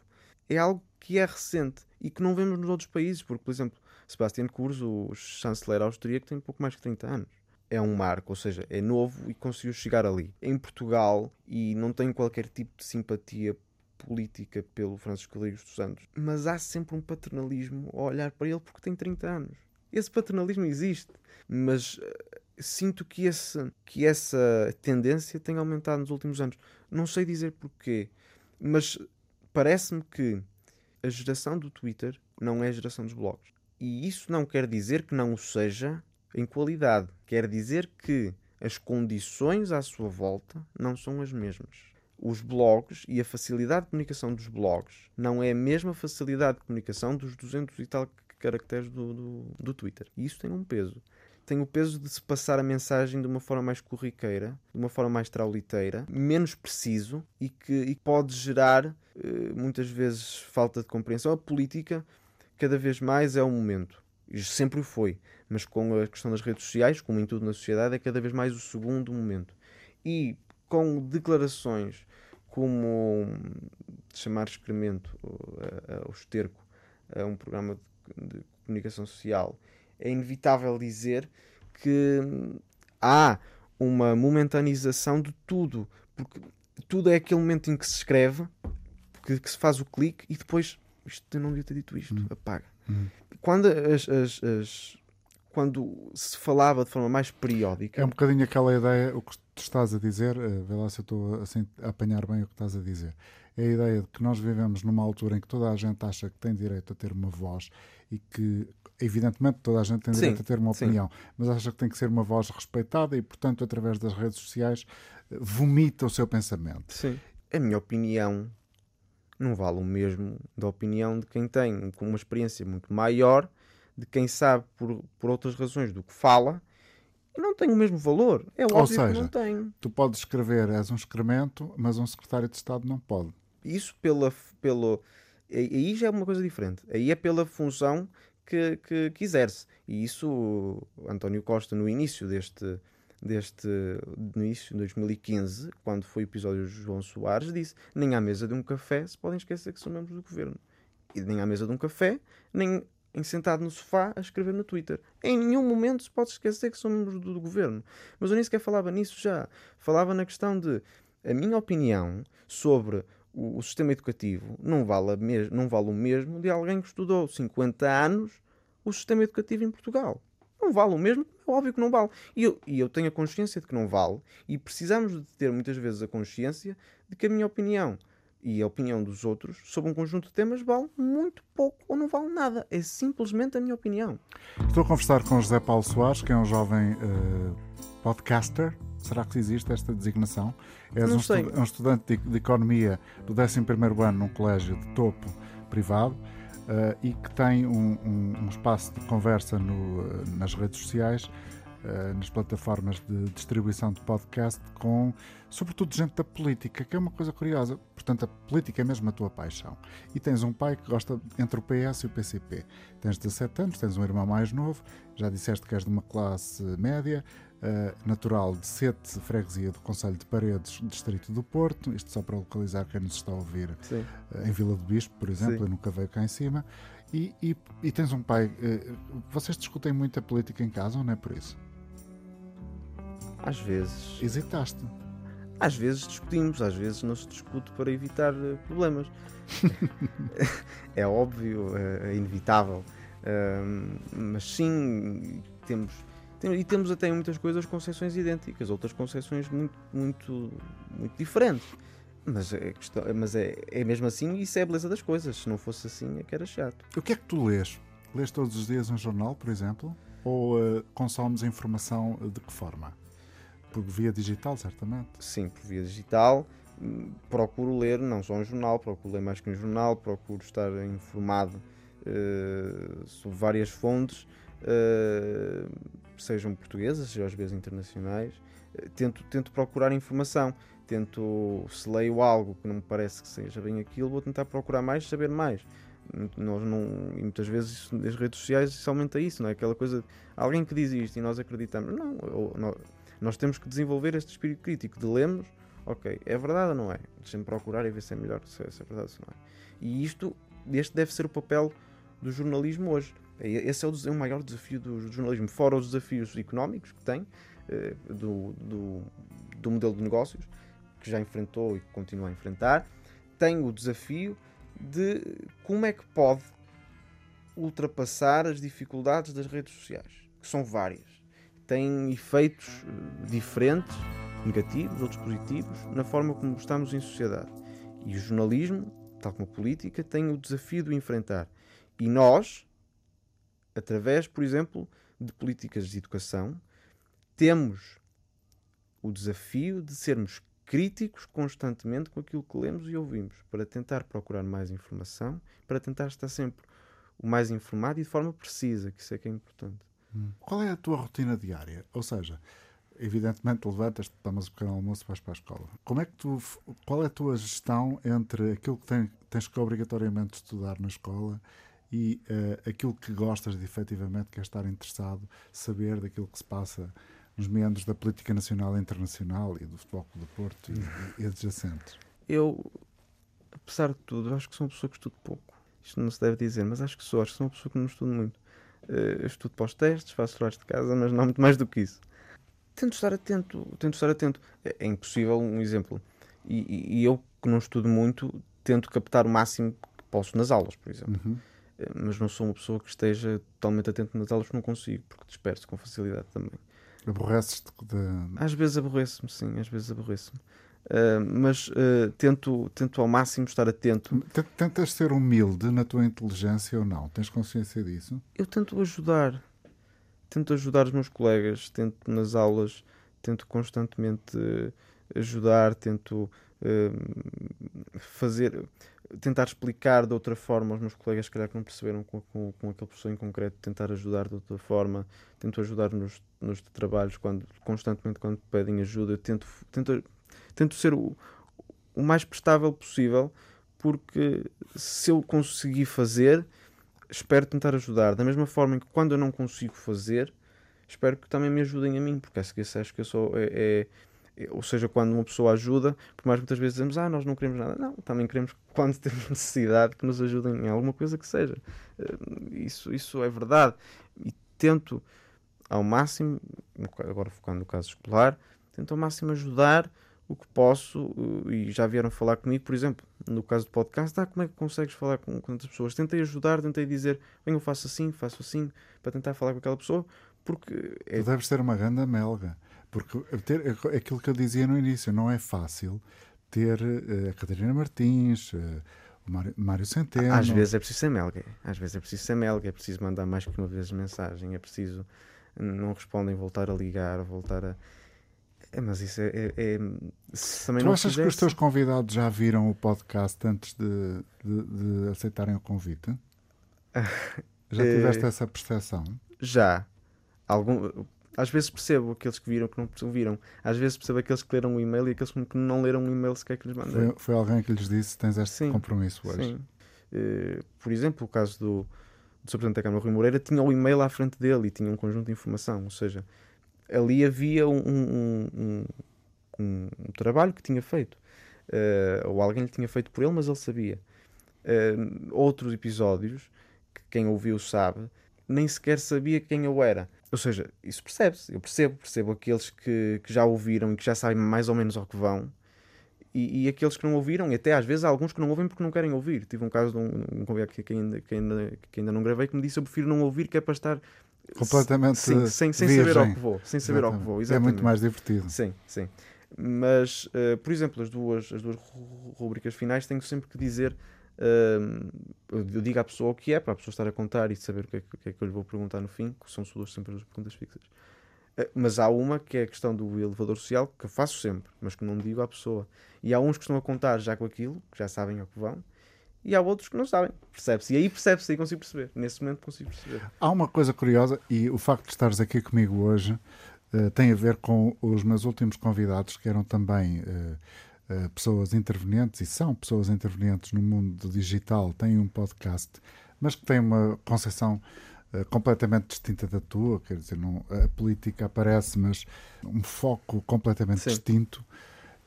É algo que é recente e que não vemos nos outros países, porque, por exemplo, Sebastian Kurz, o chanceler austríaco, tem pouco mais de 30 anos é um marco, ou seja, é novo e conseguiu chegar ali. Em Portugal, e não tenho qualquer tipo de simpatia política pelo Francisco Rodrigues dos Santos, mas há sempre um paternalismo a olhar para ele porque tem 30 anos. Esse paternalismo existe, mas uh, sinto que, esse, que essa tendência tem aumentado nos últimos anos. Não sei dizer porquê, mas parece-me que a geração do Twitter não é a geração dos blogs. E isso não quer dizer que não o seja em qualidade. Quer dizer que as condições à sua volta não são as mesmas. Os blogs e a facilidade de comunicação dos blogs não é a mesma facilidade de comunicação dos 200 e tal caracteres do, do, do Twitter. E isso tem um peso. Tem o peso de se passar a mensagem de uma forma mais corriqueira, de uma forma mais trauliteira, menos preciso e que, e pode gerar eh, muitas vezes falta de compreensão. A política, cada vez mais, é o momento. Sempre foi mas com a questão das redes sociais, como em tudo na sociedade, é cada vez mais o segundo momento. E com declarações como chamar experimento ao esterco a um programa de, de comunicação social, é inevitável dizer que há uma momentanização de tudo, porque tudo é aquele momento em que se escreve, que, que se faz o clique e depois isto eu não devia ter dito isto, hum. apaga. Hum. Quando as, as, as, quando se falava de forma mais periódica. É um bocadinho aquela ideia, o que tu estás a dizer, uh, vê lá se eu estou assim, a apanhar bem o que estás a dizer. É a ideia de que nós vivemos numa altura em que toda a gente acha que tem direito a ter uma voz e que, evidentemente, toda a gente tem direito sim, a ter uma opinião, sim. mas acha que tem que ser uma voz respeitada e, portanto, através das redes sociais, vomita o seu pensamento. Sim. A minha opinião não vale o mesmo da opinião de quem tem uma experiência muito maior de quem sabe por, por outras razões do que fala não tem o mesmo valor. É óbvio Ou seja, que não tem. Tu podes escrever, és um excremento, mas um secretário de Estado não pode. Isso pela. pelo aí já é uma coisa diferente. Aí é pela função que, que, que exerce. E isso António Costa, no início deste, deste início de 2015, quando foi o episódio de João Soares, disse: nem à mesa de um café se podem esquecer que são membros do governo. E nem à mesa de um café, nem em sentado no sofá a escrever no Twitter. Em nenhum momento se pode esquecer que sou membro do, do governo. Mas eu nem sequer falava nisso já. Falava na questão de a minha opinião sobre o, o sistema educativo não vale, mes não vale o mesmo de alguém que estudou 50 anos o sistema educativo em Portugal. Não vale o mesmo, é óbvio que não vale. E eu, e eu tenho a consciência de que não vale, e precisamos de ter muitas vezes a consciência de que a minha opinião e a opinião dos outros sobre um conjunto de temas vale muito pouco ou não vale nada. É simplesmente a minha opinião. Estou a conversar com José Paulo Soares, que é um jovem uh, podcaster. Será que existe esta designação? És um, estu um, estudante de, de, economia do 11 ano num colégio de topo privado uh, e que tem um, um, espaço de conversa no, uh, nas redes sociais eh, nas plataformas de distribuição de podcast com, sobretudo, gente da política, que é uma coisa curiosa. Portanto, a política é mesmo a tua paixão. E tens um pai que gosta entre o PS e o PCP. Tens 17 anos, tens um irmão mais novo, já disseste que és de uma classe média, uh, natural de Sete, freguesia do Conselho de Paredes, distrito do Porto, isto só para localizar quem nos está a ouvir uh, em Vila do Bispo, por exemplo, Sim. eu nunca veio cá em cima. E, e, e tens um pai. Uh, vocês discutem muito a política em casa ou não é por isso? Às vezes. Hesitaste. Às vezes discutimos, às vezes não se discute para evitar eh, problemas. <laughs> é óbvio, é, é inevitável. mas sim, temos, e temos até muitas coisas concepções idênticas, outras concepções muito, muito, muito diferentes. Mas, é, questão, mas é, é mesmo assim, isso é a beleza das coisas. Se não fosse assim, é que era chato. O que é que tu lês? Lês todos os dias um jornal, por exemplo? Ou uh, consomes informação de que forma? Por via digital, certamente. Sim, por via digital. Procuro ler não só um jornal, procuro ler mais que um jornal, procuro estar informado uh, sobre várias fontes, uh, sejam portuguesas, sejam às vezes internacionais. Uh, tento, tento procurar informação. Tento, se leio algo que não me parece que seja bem aquilo, vou tentar procurar mais, saber mais nós não e muitas vezes nas redes sociais isso aumenta isso não é aquela coisa alguém que diz isto e nós acreditamos não ou, nós temos que desenvolver este espírito crítico de lemos, ok, é verdade ou não é? Deixa-me procurar e ver se é melhor, se é, se é verdade ou não é. E isto, este deve ser o papel do jornalismo hoje. É, esse é o, é o maior desafio do jornalismo, fora os desafios económicos que tem, eh, do, do, do modelo de negócios, que já enfrentou e que continua a enfrentar, tem o desafio de como é que pode ultrapassar as dificuldades das redes sociais, que são várias têm efeitos eh, diferentes, negativos, outros positivos, na forma como estamos em sociedade. E o jornalismo, tal como a política, tem o desafio de o enfrentar. E nós, através, por exemplo, de políticas de educação, temos o desafio de sermos críticos constantemente com aquilo que lemos e ouvimos, para tentar procurar mais informação, para tentar estar sempre o mais informado e de forma precisa, que isso é que é importante. Qual é a tua rotina diária? Ou seja, evidentemente levantas, tomas o pequeno almoço e vais para a escola. Como é que tu, qual é a tua gestão entre aquilo que tem, tens que obrigatoriamente estudar na escola e uh, aquilo que gostas de efetivamente, que é estar interessado, saber daquilo que se passa nos meandros da política nacional e internacional e do futebol do Porto e, e adjacentes? Eu, apesar de tudo, acho que sou uma pessoa que estudo pouco. Isto não se deve dizer, mas acho que sou, acho que sou uma pessoa que não estudo muito. Uh, estudo para os testes, faço trabalhos de casa, mas não muito mais do que isso. Tento estar atento, tento estar atento. É, é impossível, um exemplo. E, e, eu, que não estudo muito, tento captar o máximo que posso nas aulas, por exemplo. Uhum. Mas não sou uma pessoa que esteja totalmente atento nas aulas, não consigo, porque disperso com facilidade também. Aborreces-te? De... Às vezes aborreço-me, sim, às vezes aborreço-me. Uh, mas uh, tento, tento ao máximo estar atento. Tentas ser humilde na tua inteligência ou não? Tens consciência disso? Eu tento ajudar. Tento ajudar os meus colegas, tento nas aulas, tento constantemente ajudar, tento uh, fazer, tentar explicar de outra forma aos meus colegas que calhar que não perceberam com, com, com aquele professor em concreto, tentar ajudar de outra forma, tento ajudar nos, nos trabalhos quando constantemente quando pedem ajuda, eu tento, tento tento ser o, o mais prestável possível, porque se eu conseguir fazer, espero tentar ajudar. Da mesma forma que quando eu não consigo fazer, espero que também me ajudem a mim, porque acho que eu sou. É, é, ou seja, quando uma pessoa ajuda, por mais muitas vezes dizemos, ah, nós não queremos nada. Não, também queremos, <laughs> quando temos necessidade, que nos ajudem em alguma coisa que seja. Eh, isso, isso é verdade. E tento, ao máximo, agora focando no caso escolar, tento ao máximo ajudar o que posso, eh, e já vieram falar comigo, por exemplo, no caso do podcast, ah, como é que consegues falar com, outras pessoas? Tentei ajudar, tentei dizer, bem, eu faço assim, faço assim, para tentar falar com aquela pessoa, porque... É... Tu deves ter uma grande melga, porque ter, é aquilo que eu dizia no início, não é fácil ter uh, a Catarina Martins, uh, o Mário, Mário Centeno... Às vezes é preciso ser melga, às vezes é preciso ser melga, é preciso mandar mais que uma vez mensagem, é preciso não respondem, voltar a ligar, voltar a é, mas isso é. é, é também tu achas fizesse... que os teus convidados já viram o podcast antes de, de, de aceitarem o convite? <laughs> já tiveste essa percepção? Já. Algum, às vezes percebo aqueles que viram que não viram. Às vezes percebo aqueles que leram o e-mail e aqueles que não leram o e-mail sequer que lhes mandei. Foi, foi alguém que lhes disse tens este sim, compromisso hoje? Sim. Uh, por exemplo, o caso do, do Sr. Presidente da Câmara, Rui Moreira, tinha o e-mail à frente dele e tinha um conjunto de informação. Ou seja, ali havia um, um, um, um, trabalho que tinha feito. Uh, ou alguém lhe tinha feito por ele, mas ele sabia. Uh, outros episódios, que quem ouviu sabe, nem sequer sabia quem eu era. Ou seja, isso percebe-se. Eu percebo, percebo aqueles que, que já ouviram e que já sabem mais ou menos ao que vão. E, e, aqueles que não ouviram, e até às vezes há alguns que não ouvem porque não querem ouvir. Tive um caso de um, um convidado que, que, ainda, que, ainda, que ainda não gravei que me disse: Eu prefiro não ouvir, que é para estar completamente sim, sem, sem saber ao que vou. Sem saber ao que vou. Exatamente. É muito mais divertido. Sim, sim. Mas, uh, por exemplo, as duas, as duas rubricas finais tenho sempre que dizer. Eu digo à pessoa o que é, para a pessoa estar a contar e saber o que é, o que, é que eu lhe vou perguntar no fim, que são duas, sempre as perguntas fixas. Uh, mas há uma que é a questão do elevador social, que eu faço sempre, mas que não digo à pessoa. E há uns que estão a contar já com aquilo, que já sabem ao que vão, e há outros que não sabem. Percebe-se. E aí percebe-se, aí consigo perceber. Nesse momento consigo perceber. Há uma coisa curiosa, e o facto de estares aqui comigo hoje uh, tem a ver com os meus últimos convidados, que eram também uh, uh, pessoas intervenientes, e são pessoas intervenientes no mundo digital, têm um podcast, mas que têm uma concepção completamente distinta da tua, quer dizer, não, a política aparece, mas um foco completamente Sim. distinto.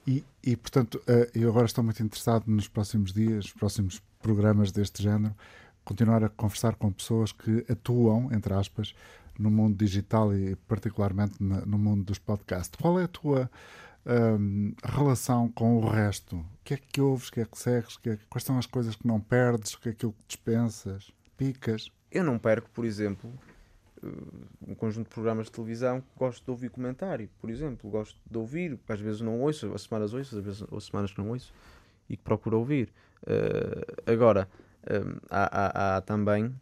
E, e, portanto, eu agora estou muito interessado nos próximos dias, nos próximos programas deste género, continuar a conversar com pessoas que atuam, entre aspas, no mundo digital e particularmente no mundo dos podcasts. Qual é a tua um, relação com o resto? O que é que ouves, o que é que segues, que é, quais são as coisas que não perdes, o que é aquilo que dispensas, picas? Eu não perco, por exemplo, um conjunto de programas de televisão que gosto de ouvir comentário, por exemplo, gosto de ouvir, às vezes não ouço, as semanas ouço, às vezes ou semanas não ouço, e que procuro ouvir. Uh, agora, um, há, há, há, também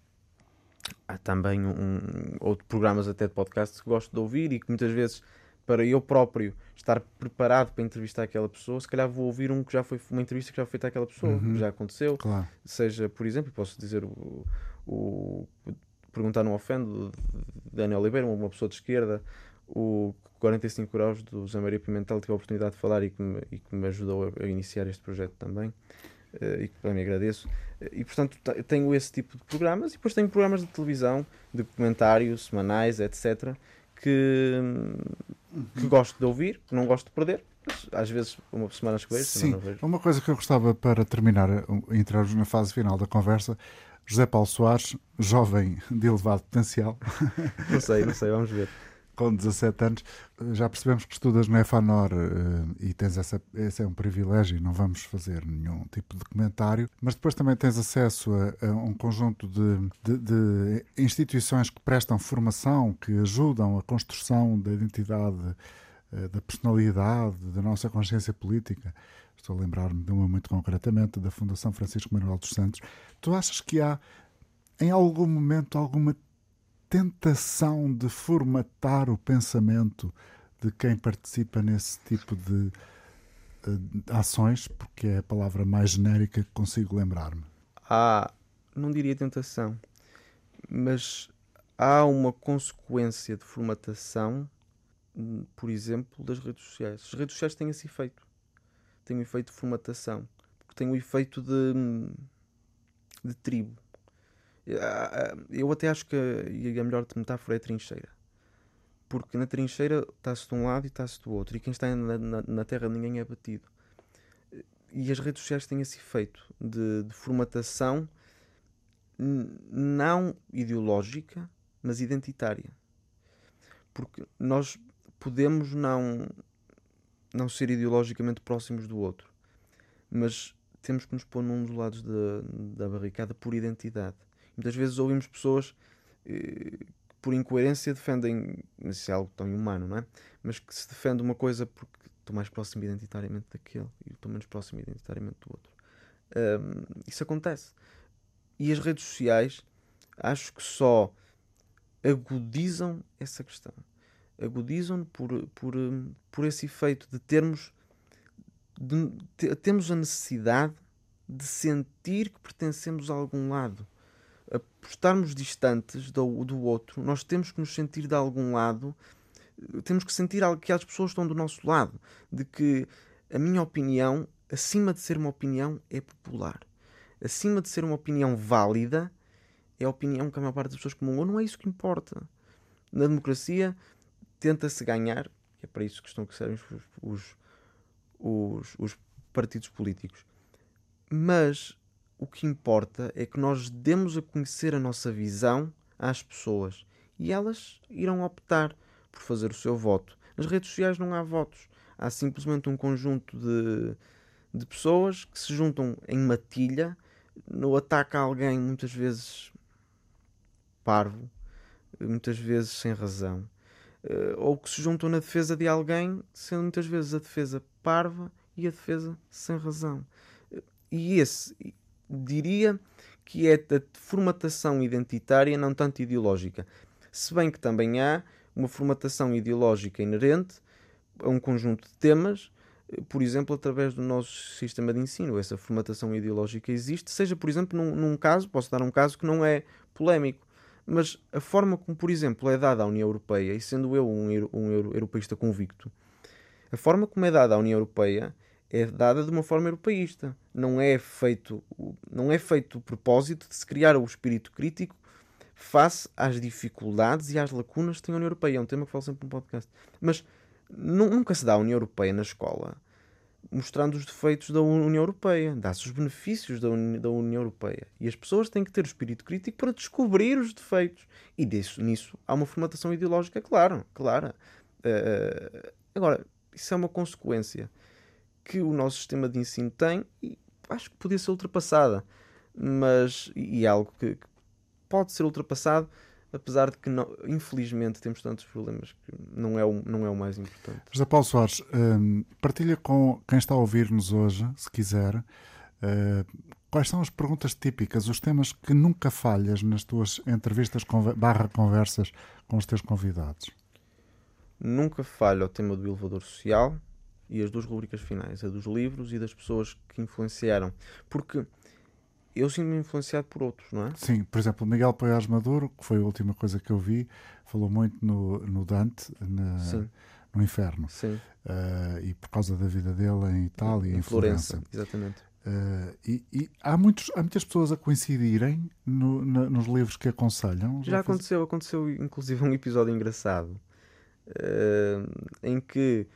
há também um, outros programas até de podcast que gosto de ouvir e que muitas vezes para eu próprio estar preparado para entrevistar aquela pessoa, se calhar vou ouvir um que já foi uma entrevista que já foi feita àquela pessoa, uhum. que já aconteceu. Claro. Seja, por exemplo, posso dizer o, o perguntar não ofendo Daniel Oliveira, uma pessoa de esquerda, o 45 graus do José Maria Pimentel tive a oportunidade de falar e que me, e que me ajudou a, a iniciar este projeto também. Uh, e que para mim agradeço. E portanto tenho esse tipo de programas e depois tenho programas de televisão, de comentários semanais, etc. Que, que uhum. gosto de ouvir, que não gosto de perder. Às vezes, uma semana vejo, Sim, não vejo. Uma coisa que eu gostava para terminar, entrarmos na fase final da conversa, José Paulo Soares, jovem de elevado potencial. Não sei, não <laughs> sei, vamos ver com 17 anos. Já percebemos que estudas no EFANOR uh, e tens essa, esse é um privilégio, não vamos fazer nenhum tipo de comentário, mas depois também tens acesso a, a um conjunto de, de, de, instituições que prestam formação, que ajudam a construção da identidade, uh, da personalidade, da nossa consciência política. Estou a lembrar-me de uma muito concretamente, da Fundação Francisco Manuel dos Santos. Tu achas que há, em algum momento, alguma tentação de formatar o pensamento de quem participa nesse tipo de, eh, ações, porque é a palavra mais genérica que consigo lembrar-me. Há, não diria tentação, mas há uma consequência de formatação, hum, por exemplo, das redes sociais. As redes sociais têm esse efeito. Têm o efeito de formatação. Porque têm o efeito de, hum, de tribo eu até acho que a melhor metáfora é a trincheira. Porque na trincheira está-se de um lado e está-se do outro. E quem está na, na, na, terra ninguém é batido. E as redes sociais têm esse efeito de, de formatação não ideológica, mas identitária. Porque nós podemos não, não ser ideologicamente próximos do outro, mas temos que nos pôr num dos lados da, da barricada por identidade. Muitas vezes ouvimos pessoas eh, que, por incoerência, defendem. Isso é algo tão humano, não é? Mas que se defende uma coisa porque estou mais próximo identitariamente daquele e estou menos próximo identitariamente do outro. Um, isso acontece. E as redes sociais acho que só agudizam essa questão. Agudizam por, por, por esse efeito de termos de, de, temos a necessidade de sentir que pertencemos a algum lado. Por estarmos distantes do, do outro, nós temos que nos sentir de algum lado, temos que sentir que as pessoas estão do nosso lado, de que a minha opinião, acima de ser uma opinião, é popular. Acima de ser uma opinião válida, é a opinião que a maior parte das pessoas comungam. Não é isso que importa. Na democracia, tenta-se ganhar, é para isso que estão que serem os, os, os, os partidos políticos. Mas o que importa é que nós demos a conhecer a nossa visão às pessoas e elas irão optar por fazer o seu voto. Nas redes sociais não há votos, há simplesmente um conjunto de, de pessoas que se juntam em matilha no ataque a alguém, muitas vezes parvo, muitas vezes sem razão, eh, ou que se juntam na defesa de alguém, sendo muitas vezes a defesa parva e a defesa sem razão. E esse, diria que é a formatação identitária, não tanto ideológica. Se bem que também há uma formatação ideológica inerente a um conjunto de temas, por exemplo, através do nosso sistema de ensino. Essa formatação ideológica existe, seja, por exemplo, num, num caso, posso dar um caso que não é polémico, mas a forma como, por exemplo, é dada à União Europeia, e sendo eu um, um europeísta convicto, a forma como é dada à União Europeia é dada de uma forma europeísta. Não é feito, não é feito o propósito de se criar o espírito crítico face às dificuldades e às lacunas que tem a União Europeia. É um tema que falo sempre no podcast. Mas nunca se dá à União Europeia na escola mostrando os defeitos da União Europeia, dá-se os benefícios da, Uni da União Europeia. E as pessoas têm que ter o espírito crítico para descobrir os defeitos. E disso, nisso há uma formatação ideológica clara. clara. Uh, agora, isso é uma consequência que o nosso sistema de ensino tem e acho que podia ser ultrapassada. Mas, e é algo que, que pode ser ultrapassado apesar de que, não, infelizmente, temos tantos problemas que não é o, não é o mais importante. José Paulo Soares, um, partilha com quem está a ouvir-nos hoje, se quiser, uh, quais são as perguntas típicas, os temas que nunca falhas nas tuas entrevistas barra conversas com os teus convidados? Nunca falha o tema do elevador social e as duas rubricas finais, a dos livros e das pessoas que influenciaram. Porque eu sinto-me influenciado por outros, não é? Sim, por exemplo, Miguel Poiás Maduro, que foi a última coisa que eu vi, falou muito no, no Dante, na, no Inferno. Sim. Uh, e por causa da vida dele em Itália, em, em Florença. Florença. Exatamente. Uh, e, e há, muitos, há muitas pessoas a coincidirem no, na, nos livros que aconselham. Já, Já aconteceu, aconteceu inclusive um episódio engraçado uh, em que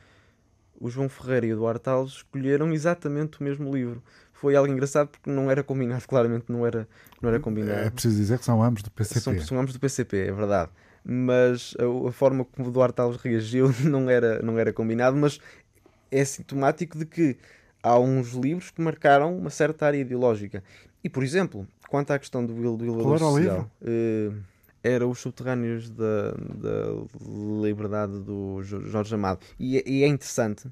o João Ferreira e o Eduardo Alves escolheram exatamente o mesmo livro foi algo engraçado porque não era combinado, <laughs> claramente não era, não era combinado. É preciso dizer que são ambos do PCP. São, são ambos do PCP, é verdade. Mas a, a, forma como o Duarte Alves reagiu <laughs> não era, não era combinado, mas é sintomático de que há uns livros que marcaram uma certa área ideológica. E, por exemplo, quanto à questão do, do elevador social, uh, era Os Subterrâneos da, da Liberdade do Jorge Amado. E, é, e é interessante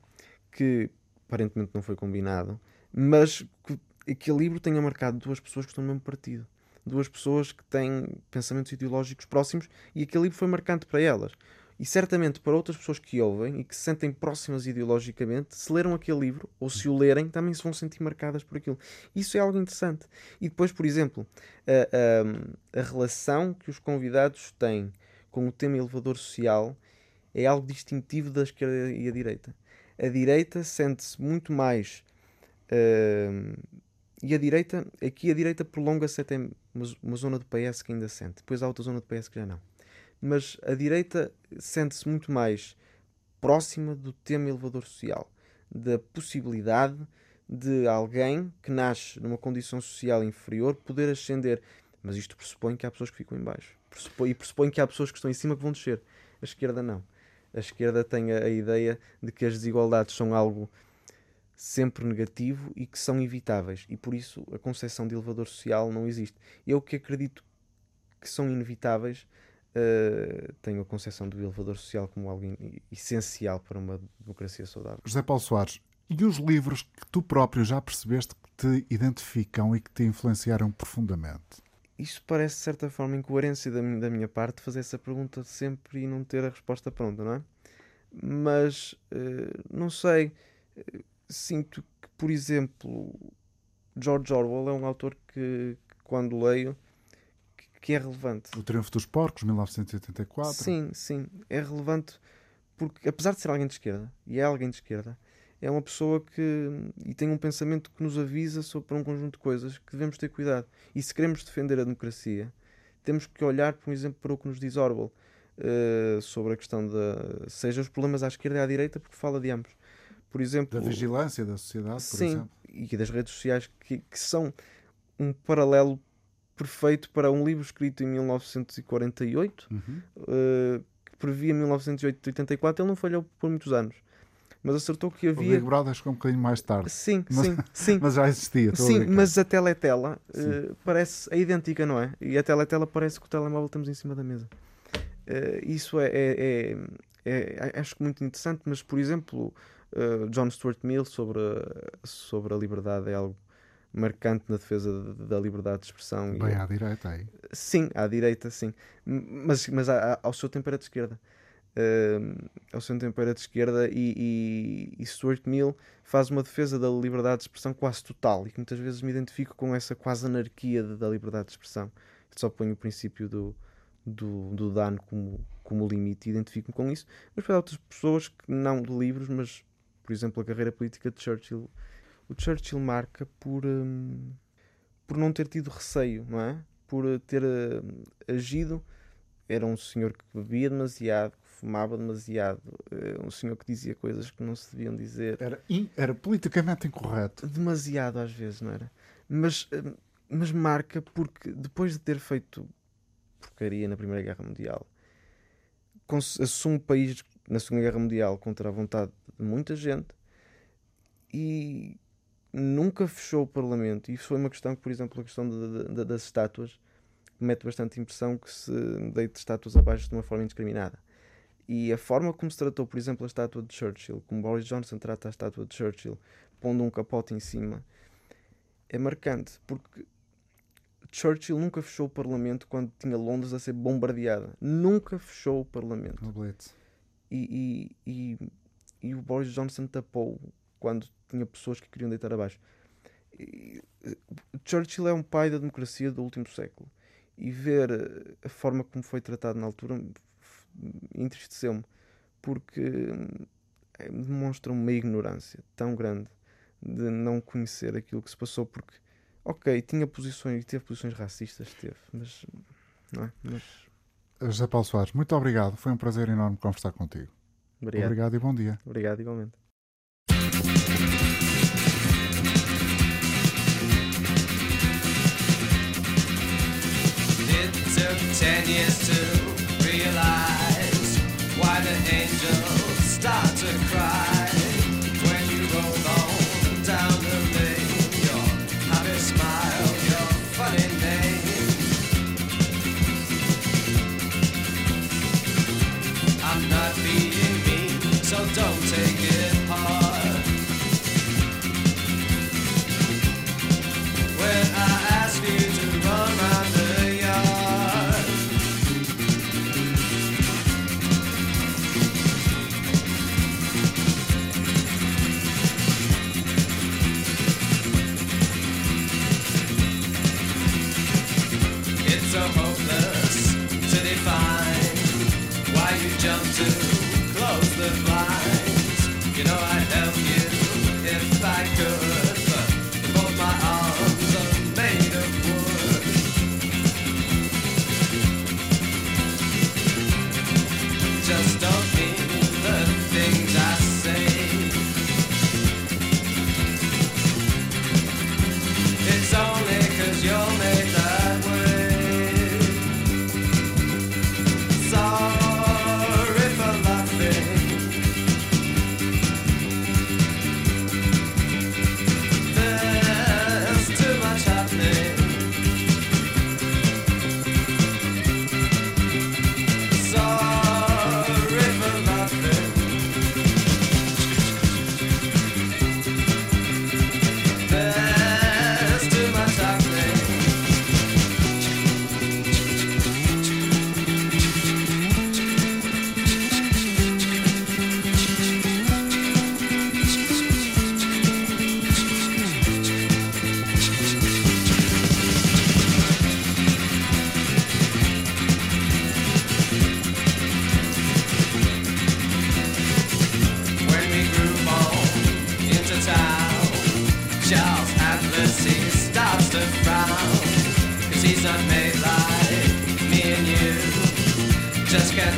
que, aparentemente não foi combinado, mas que aquele livro tenha marcado duas pessoas que estão no mesmo partido. Duas pessoas que têm pensamentos ideológicos próximos e aquele livro foi marcante para elas. E certamente para outras pessoas que ouvem e que se sentem próximas ideologicamente, se leram aquele livro ou se o lerem, também se vão sentir marcadas por aquilo. Isso é algo interessante. E depois, por exemplo, a, a, a relação que os convidados têm com o tema elevador social é algo distintivo da esquerda e a direita. A direita sente-se muito mais Uh, e a direita, aqui a direita prolonga-se até uma, zona do PS que ainda sente. Depois há outra zona do PS que já não. Mas a direita sente-se muito mais próxima do tema elevador social, da possibilidade de alguém que nasce numa condição social inferior poder ascender. Mas isto pressupõe que há pessoas que ficam em baixo. Pressupõe, e pressupõe que há pessoas que estão em cima que vão descer. A esquerda não. A esquerda tem a, a ideia de que as desigualdades são algo sempre negativo e que são evitáveis. E por isso a concepção de elevador social não existe. Eu que acredito que são inevitáveis, uh, tenho a concepção do elevador social como algo essencial para uma democracia saudável. José Paulo Soares, e os livros que tu próprio já percebeste que te identificam e que te influenciaram profundamente? Isso parece, de certa forma, incoerência da, da minha parte fazer essa pergunta sempre e não ter a resposta pronta, não é? Mas, uh, não sei, sinto que, por exemplo, George Orwell é um autor que, que quando leio, que é relevante. O Triunfo dos Porcos, 1984. Sim, sim, é relevante porque, apesar de ser alguém de esquerda, e é alguém de esquerda, é uma pessoa que e tem um pensamento que nos avisa sobre um conjunto de coisas que devemos ter cuidado. E se queremos defender a democracia, temos que olhar, por exemplo, para o que nos diz Orwell uh, sobre a questão da seja os problemas à esquerda e à direita, porque fala de ambos. Por exemplo, da vigilância da sociedade, por sim, exemplo. e das redes sociais que, que são um paralelo perfeito para um livro escrito em 1948 uhum. uh, que previa 1984. Ele não falhou por muitos anos, mas acertou que havia. O Big Brother chegou um bocadinho mais tarde. Sim, mas, sim, sim. <laughs> mas já existia. Sim, mas a teletela uh, parece é idêntica, não é? E a teletela parece que o telemóvel temos em cima da mesa. Uh, isso é, é, é, é, acho que muito interessante, mas por exemplo, John Stuart Mill sobre, sobre a liberdade é algo marcante na defesa da liberdade de expressão. Bem à direita aí. Sim, à direita, sim. Mas, mas ao seu tempo era de esquerda. Uh, ao seu tempo era de esquerda e, e, e, Stuart Mill faz uma defesa da liberdade de expressão quase total e que muitas vezes me identifico com essa quase anarquia de, da liberdade de expressão. Eu só ponho o princípio do, do, do dano como, como limite e identifico-me com isso. Mas para outras pessoas que não de livros, mas por exemplo a carreira política de Churchill o Churchill marca por, um, por não ter tido receio, não é? Por uh, ter uh, agido. Era um senhor que bebia demasiado, que fumava demasiado, uh, um senhor que dizia coisas que não se deviam dizer. Era, era politicamente incorreto. Demasiado às vezes, não era? Mas, hum, mas marca porque depois de ter feito porcaria na Primeira Guerra Mundial, assume o país na Segunda Guerra Mundial contra a vontade de muita gente e nunca fechou o Parlamento. E isso foi uma questão que, por exemplo, a questão de, de, das estátuas mete bastante impressão que se deite estátuas abaixo de uma forma indiscriminada. E a forma como se tratou, por exemplo, a estátua de Churchill, como Boris Johnson trata a estátua de Churchill, pondo um capote em cima, é marcante, porque Churchill nunca fechou o Parlamento quando tinha Londres a ser bombardeada. Nunca fechou o Parlamento. E, e, e, e o Boris Johnson tapou quando tinha pessoas que queriam deitar abaixo. E, Churchill é um pai da democracia do último século e ver eh, a forma como foi tratado na altura entristeceu-me porque eh, demonstra uma ignorância tão grande de não conhecer aquilo que se passou porque ok, tinha posições e teve posições racistas, teve, mas não é? Mas... José Paulo Soares, muito obrigado. Foi um prazer enorme conversar contigo. Obrigado. Obrigado e bom dia. Obrigado igualmente. Ten years to realize why the angels start to cry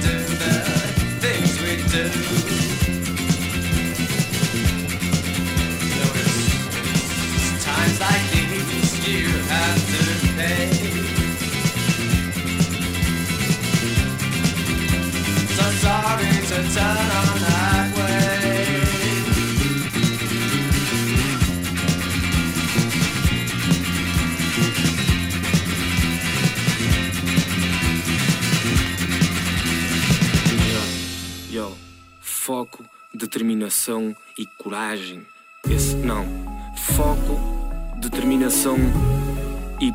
you. Determinação e coragem. Esse não. Foco, determinação e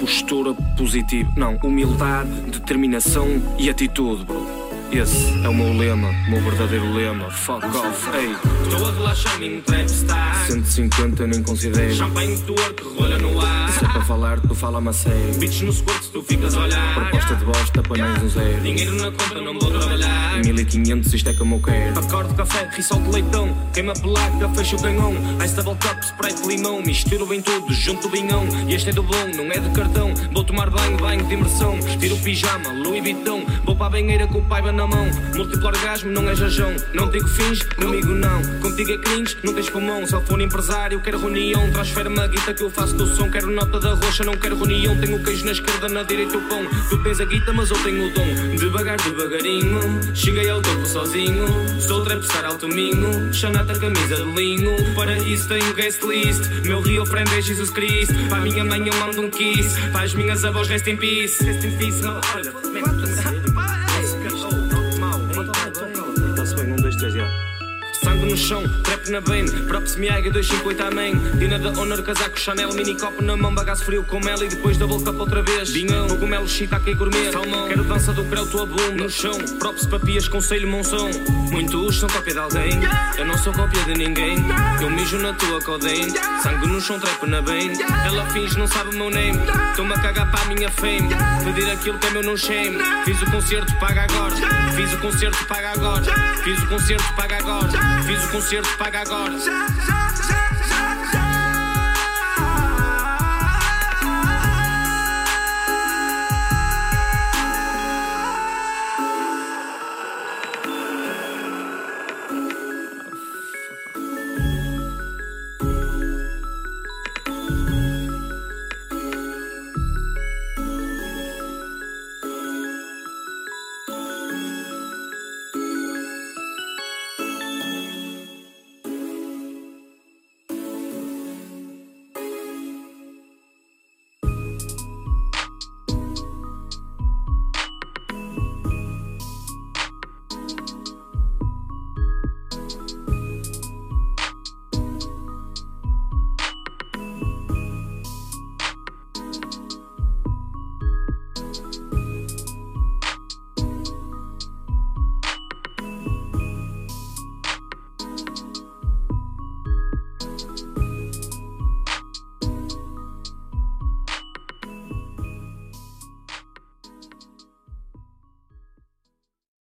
postura positiva. Não, humildade, determinação e atitude, bro. Esse é o meu lema, o meu verdadeiro lema. Fuck off, ei. Estou a relaxar, me trap está. 150 nem considero. Champanhe que rola no ar. Se é para falar, tu fala-me a sério. Bitch no squirt, tu ficas a olhar. Proposta de bosta, panais um zero. Dinheiro na conta, não vou trabalhar. 1500, isto é como eu quero. Acordo, café, risol de leitão. Queima pelaca, fecha o canhão. Ice double cup, spray de limão. Misturo bem tudo, junto o vinhão. E este é do bom, não é de cartão. Vou tomar banho, banho de imersão. Tiro o pijama, Louis Vuitton. Vou para a banheira com o paiva na mão. Múltiplo orgasmo, não é jajão. Não digo fins, comigo não. Contigo é cringe, não tens pulmão. Só for empresário, quero reunião. Transfere-me a guita que eu faço do som. Quero nota da roxa, não quero reunião. Tenho queijo na esquerda, na direita o pão. Tu tens a guita, mas eu tenho o dom. Devagar, devagarinho. Cheguei ao topo sozinho. Sou trapstar alto minho. Xanata camisa de linho. Para isso tenho guest list. Meu rio friend é Jesus Cristo. Para minha mãe eu mando um kiss. Para as minhas avós, rest in peace. Rest in peace. Está-se chão, trap na bane, props Miyaga 258 amém. Dina da Honor, casaco Chanel, mini copo na mão, bagaço frio com mel e depois double cup outra vez. Vinhão, cogumelo, shiitake gourmet, salmão. Quero dança do creu, tua boom no chão. Props papias, conselho, monção. Muitos são cópia de alguém, eu não sou cópia de ninguém. Eu mijo na tua codeine, sangue no chão, trap na bane. Ela finge, não sabe o meu name. Estou-me a cagar para a minha fame. Pedir aquilo que é meu no shame. Fiz o concerto, paga agora. Fiz o concerto, paga agora. Fiz o concerto, paga agora. Fiz o concerto, paga agora.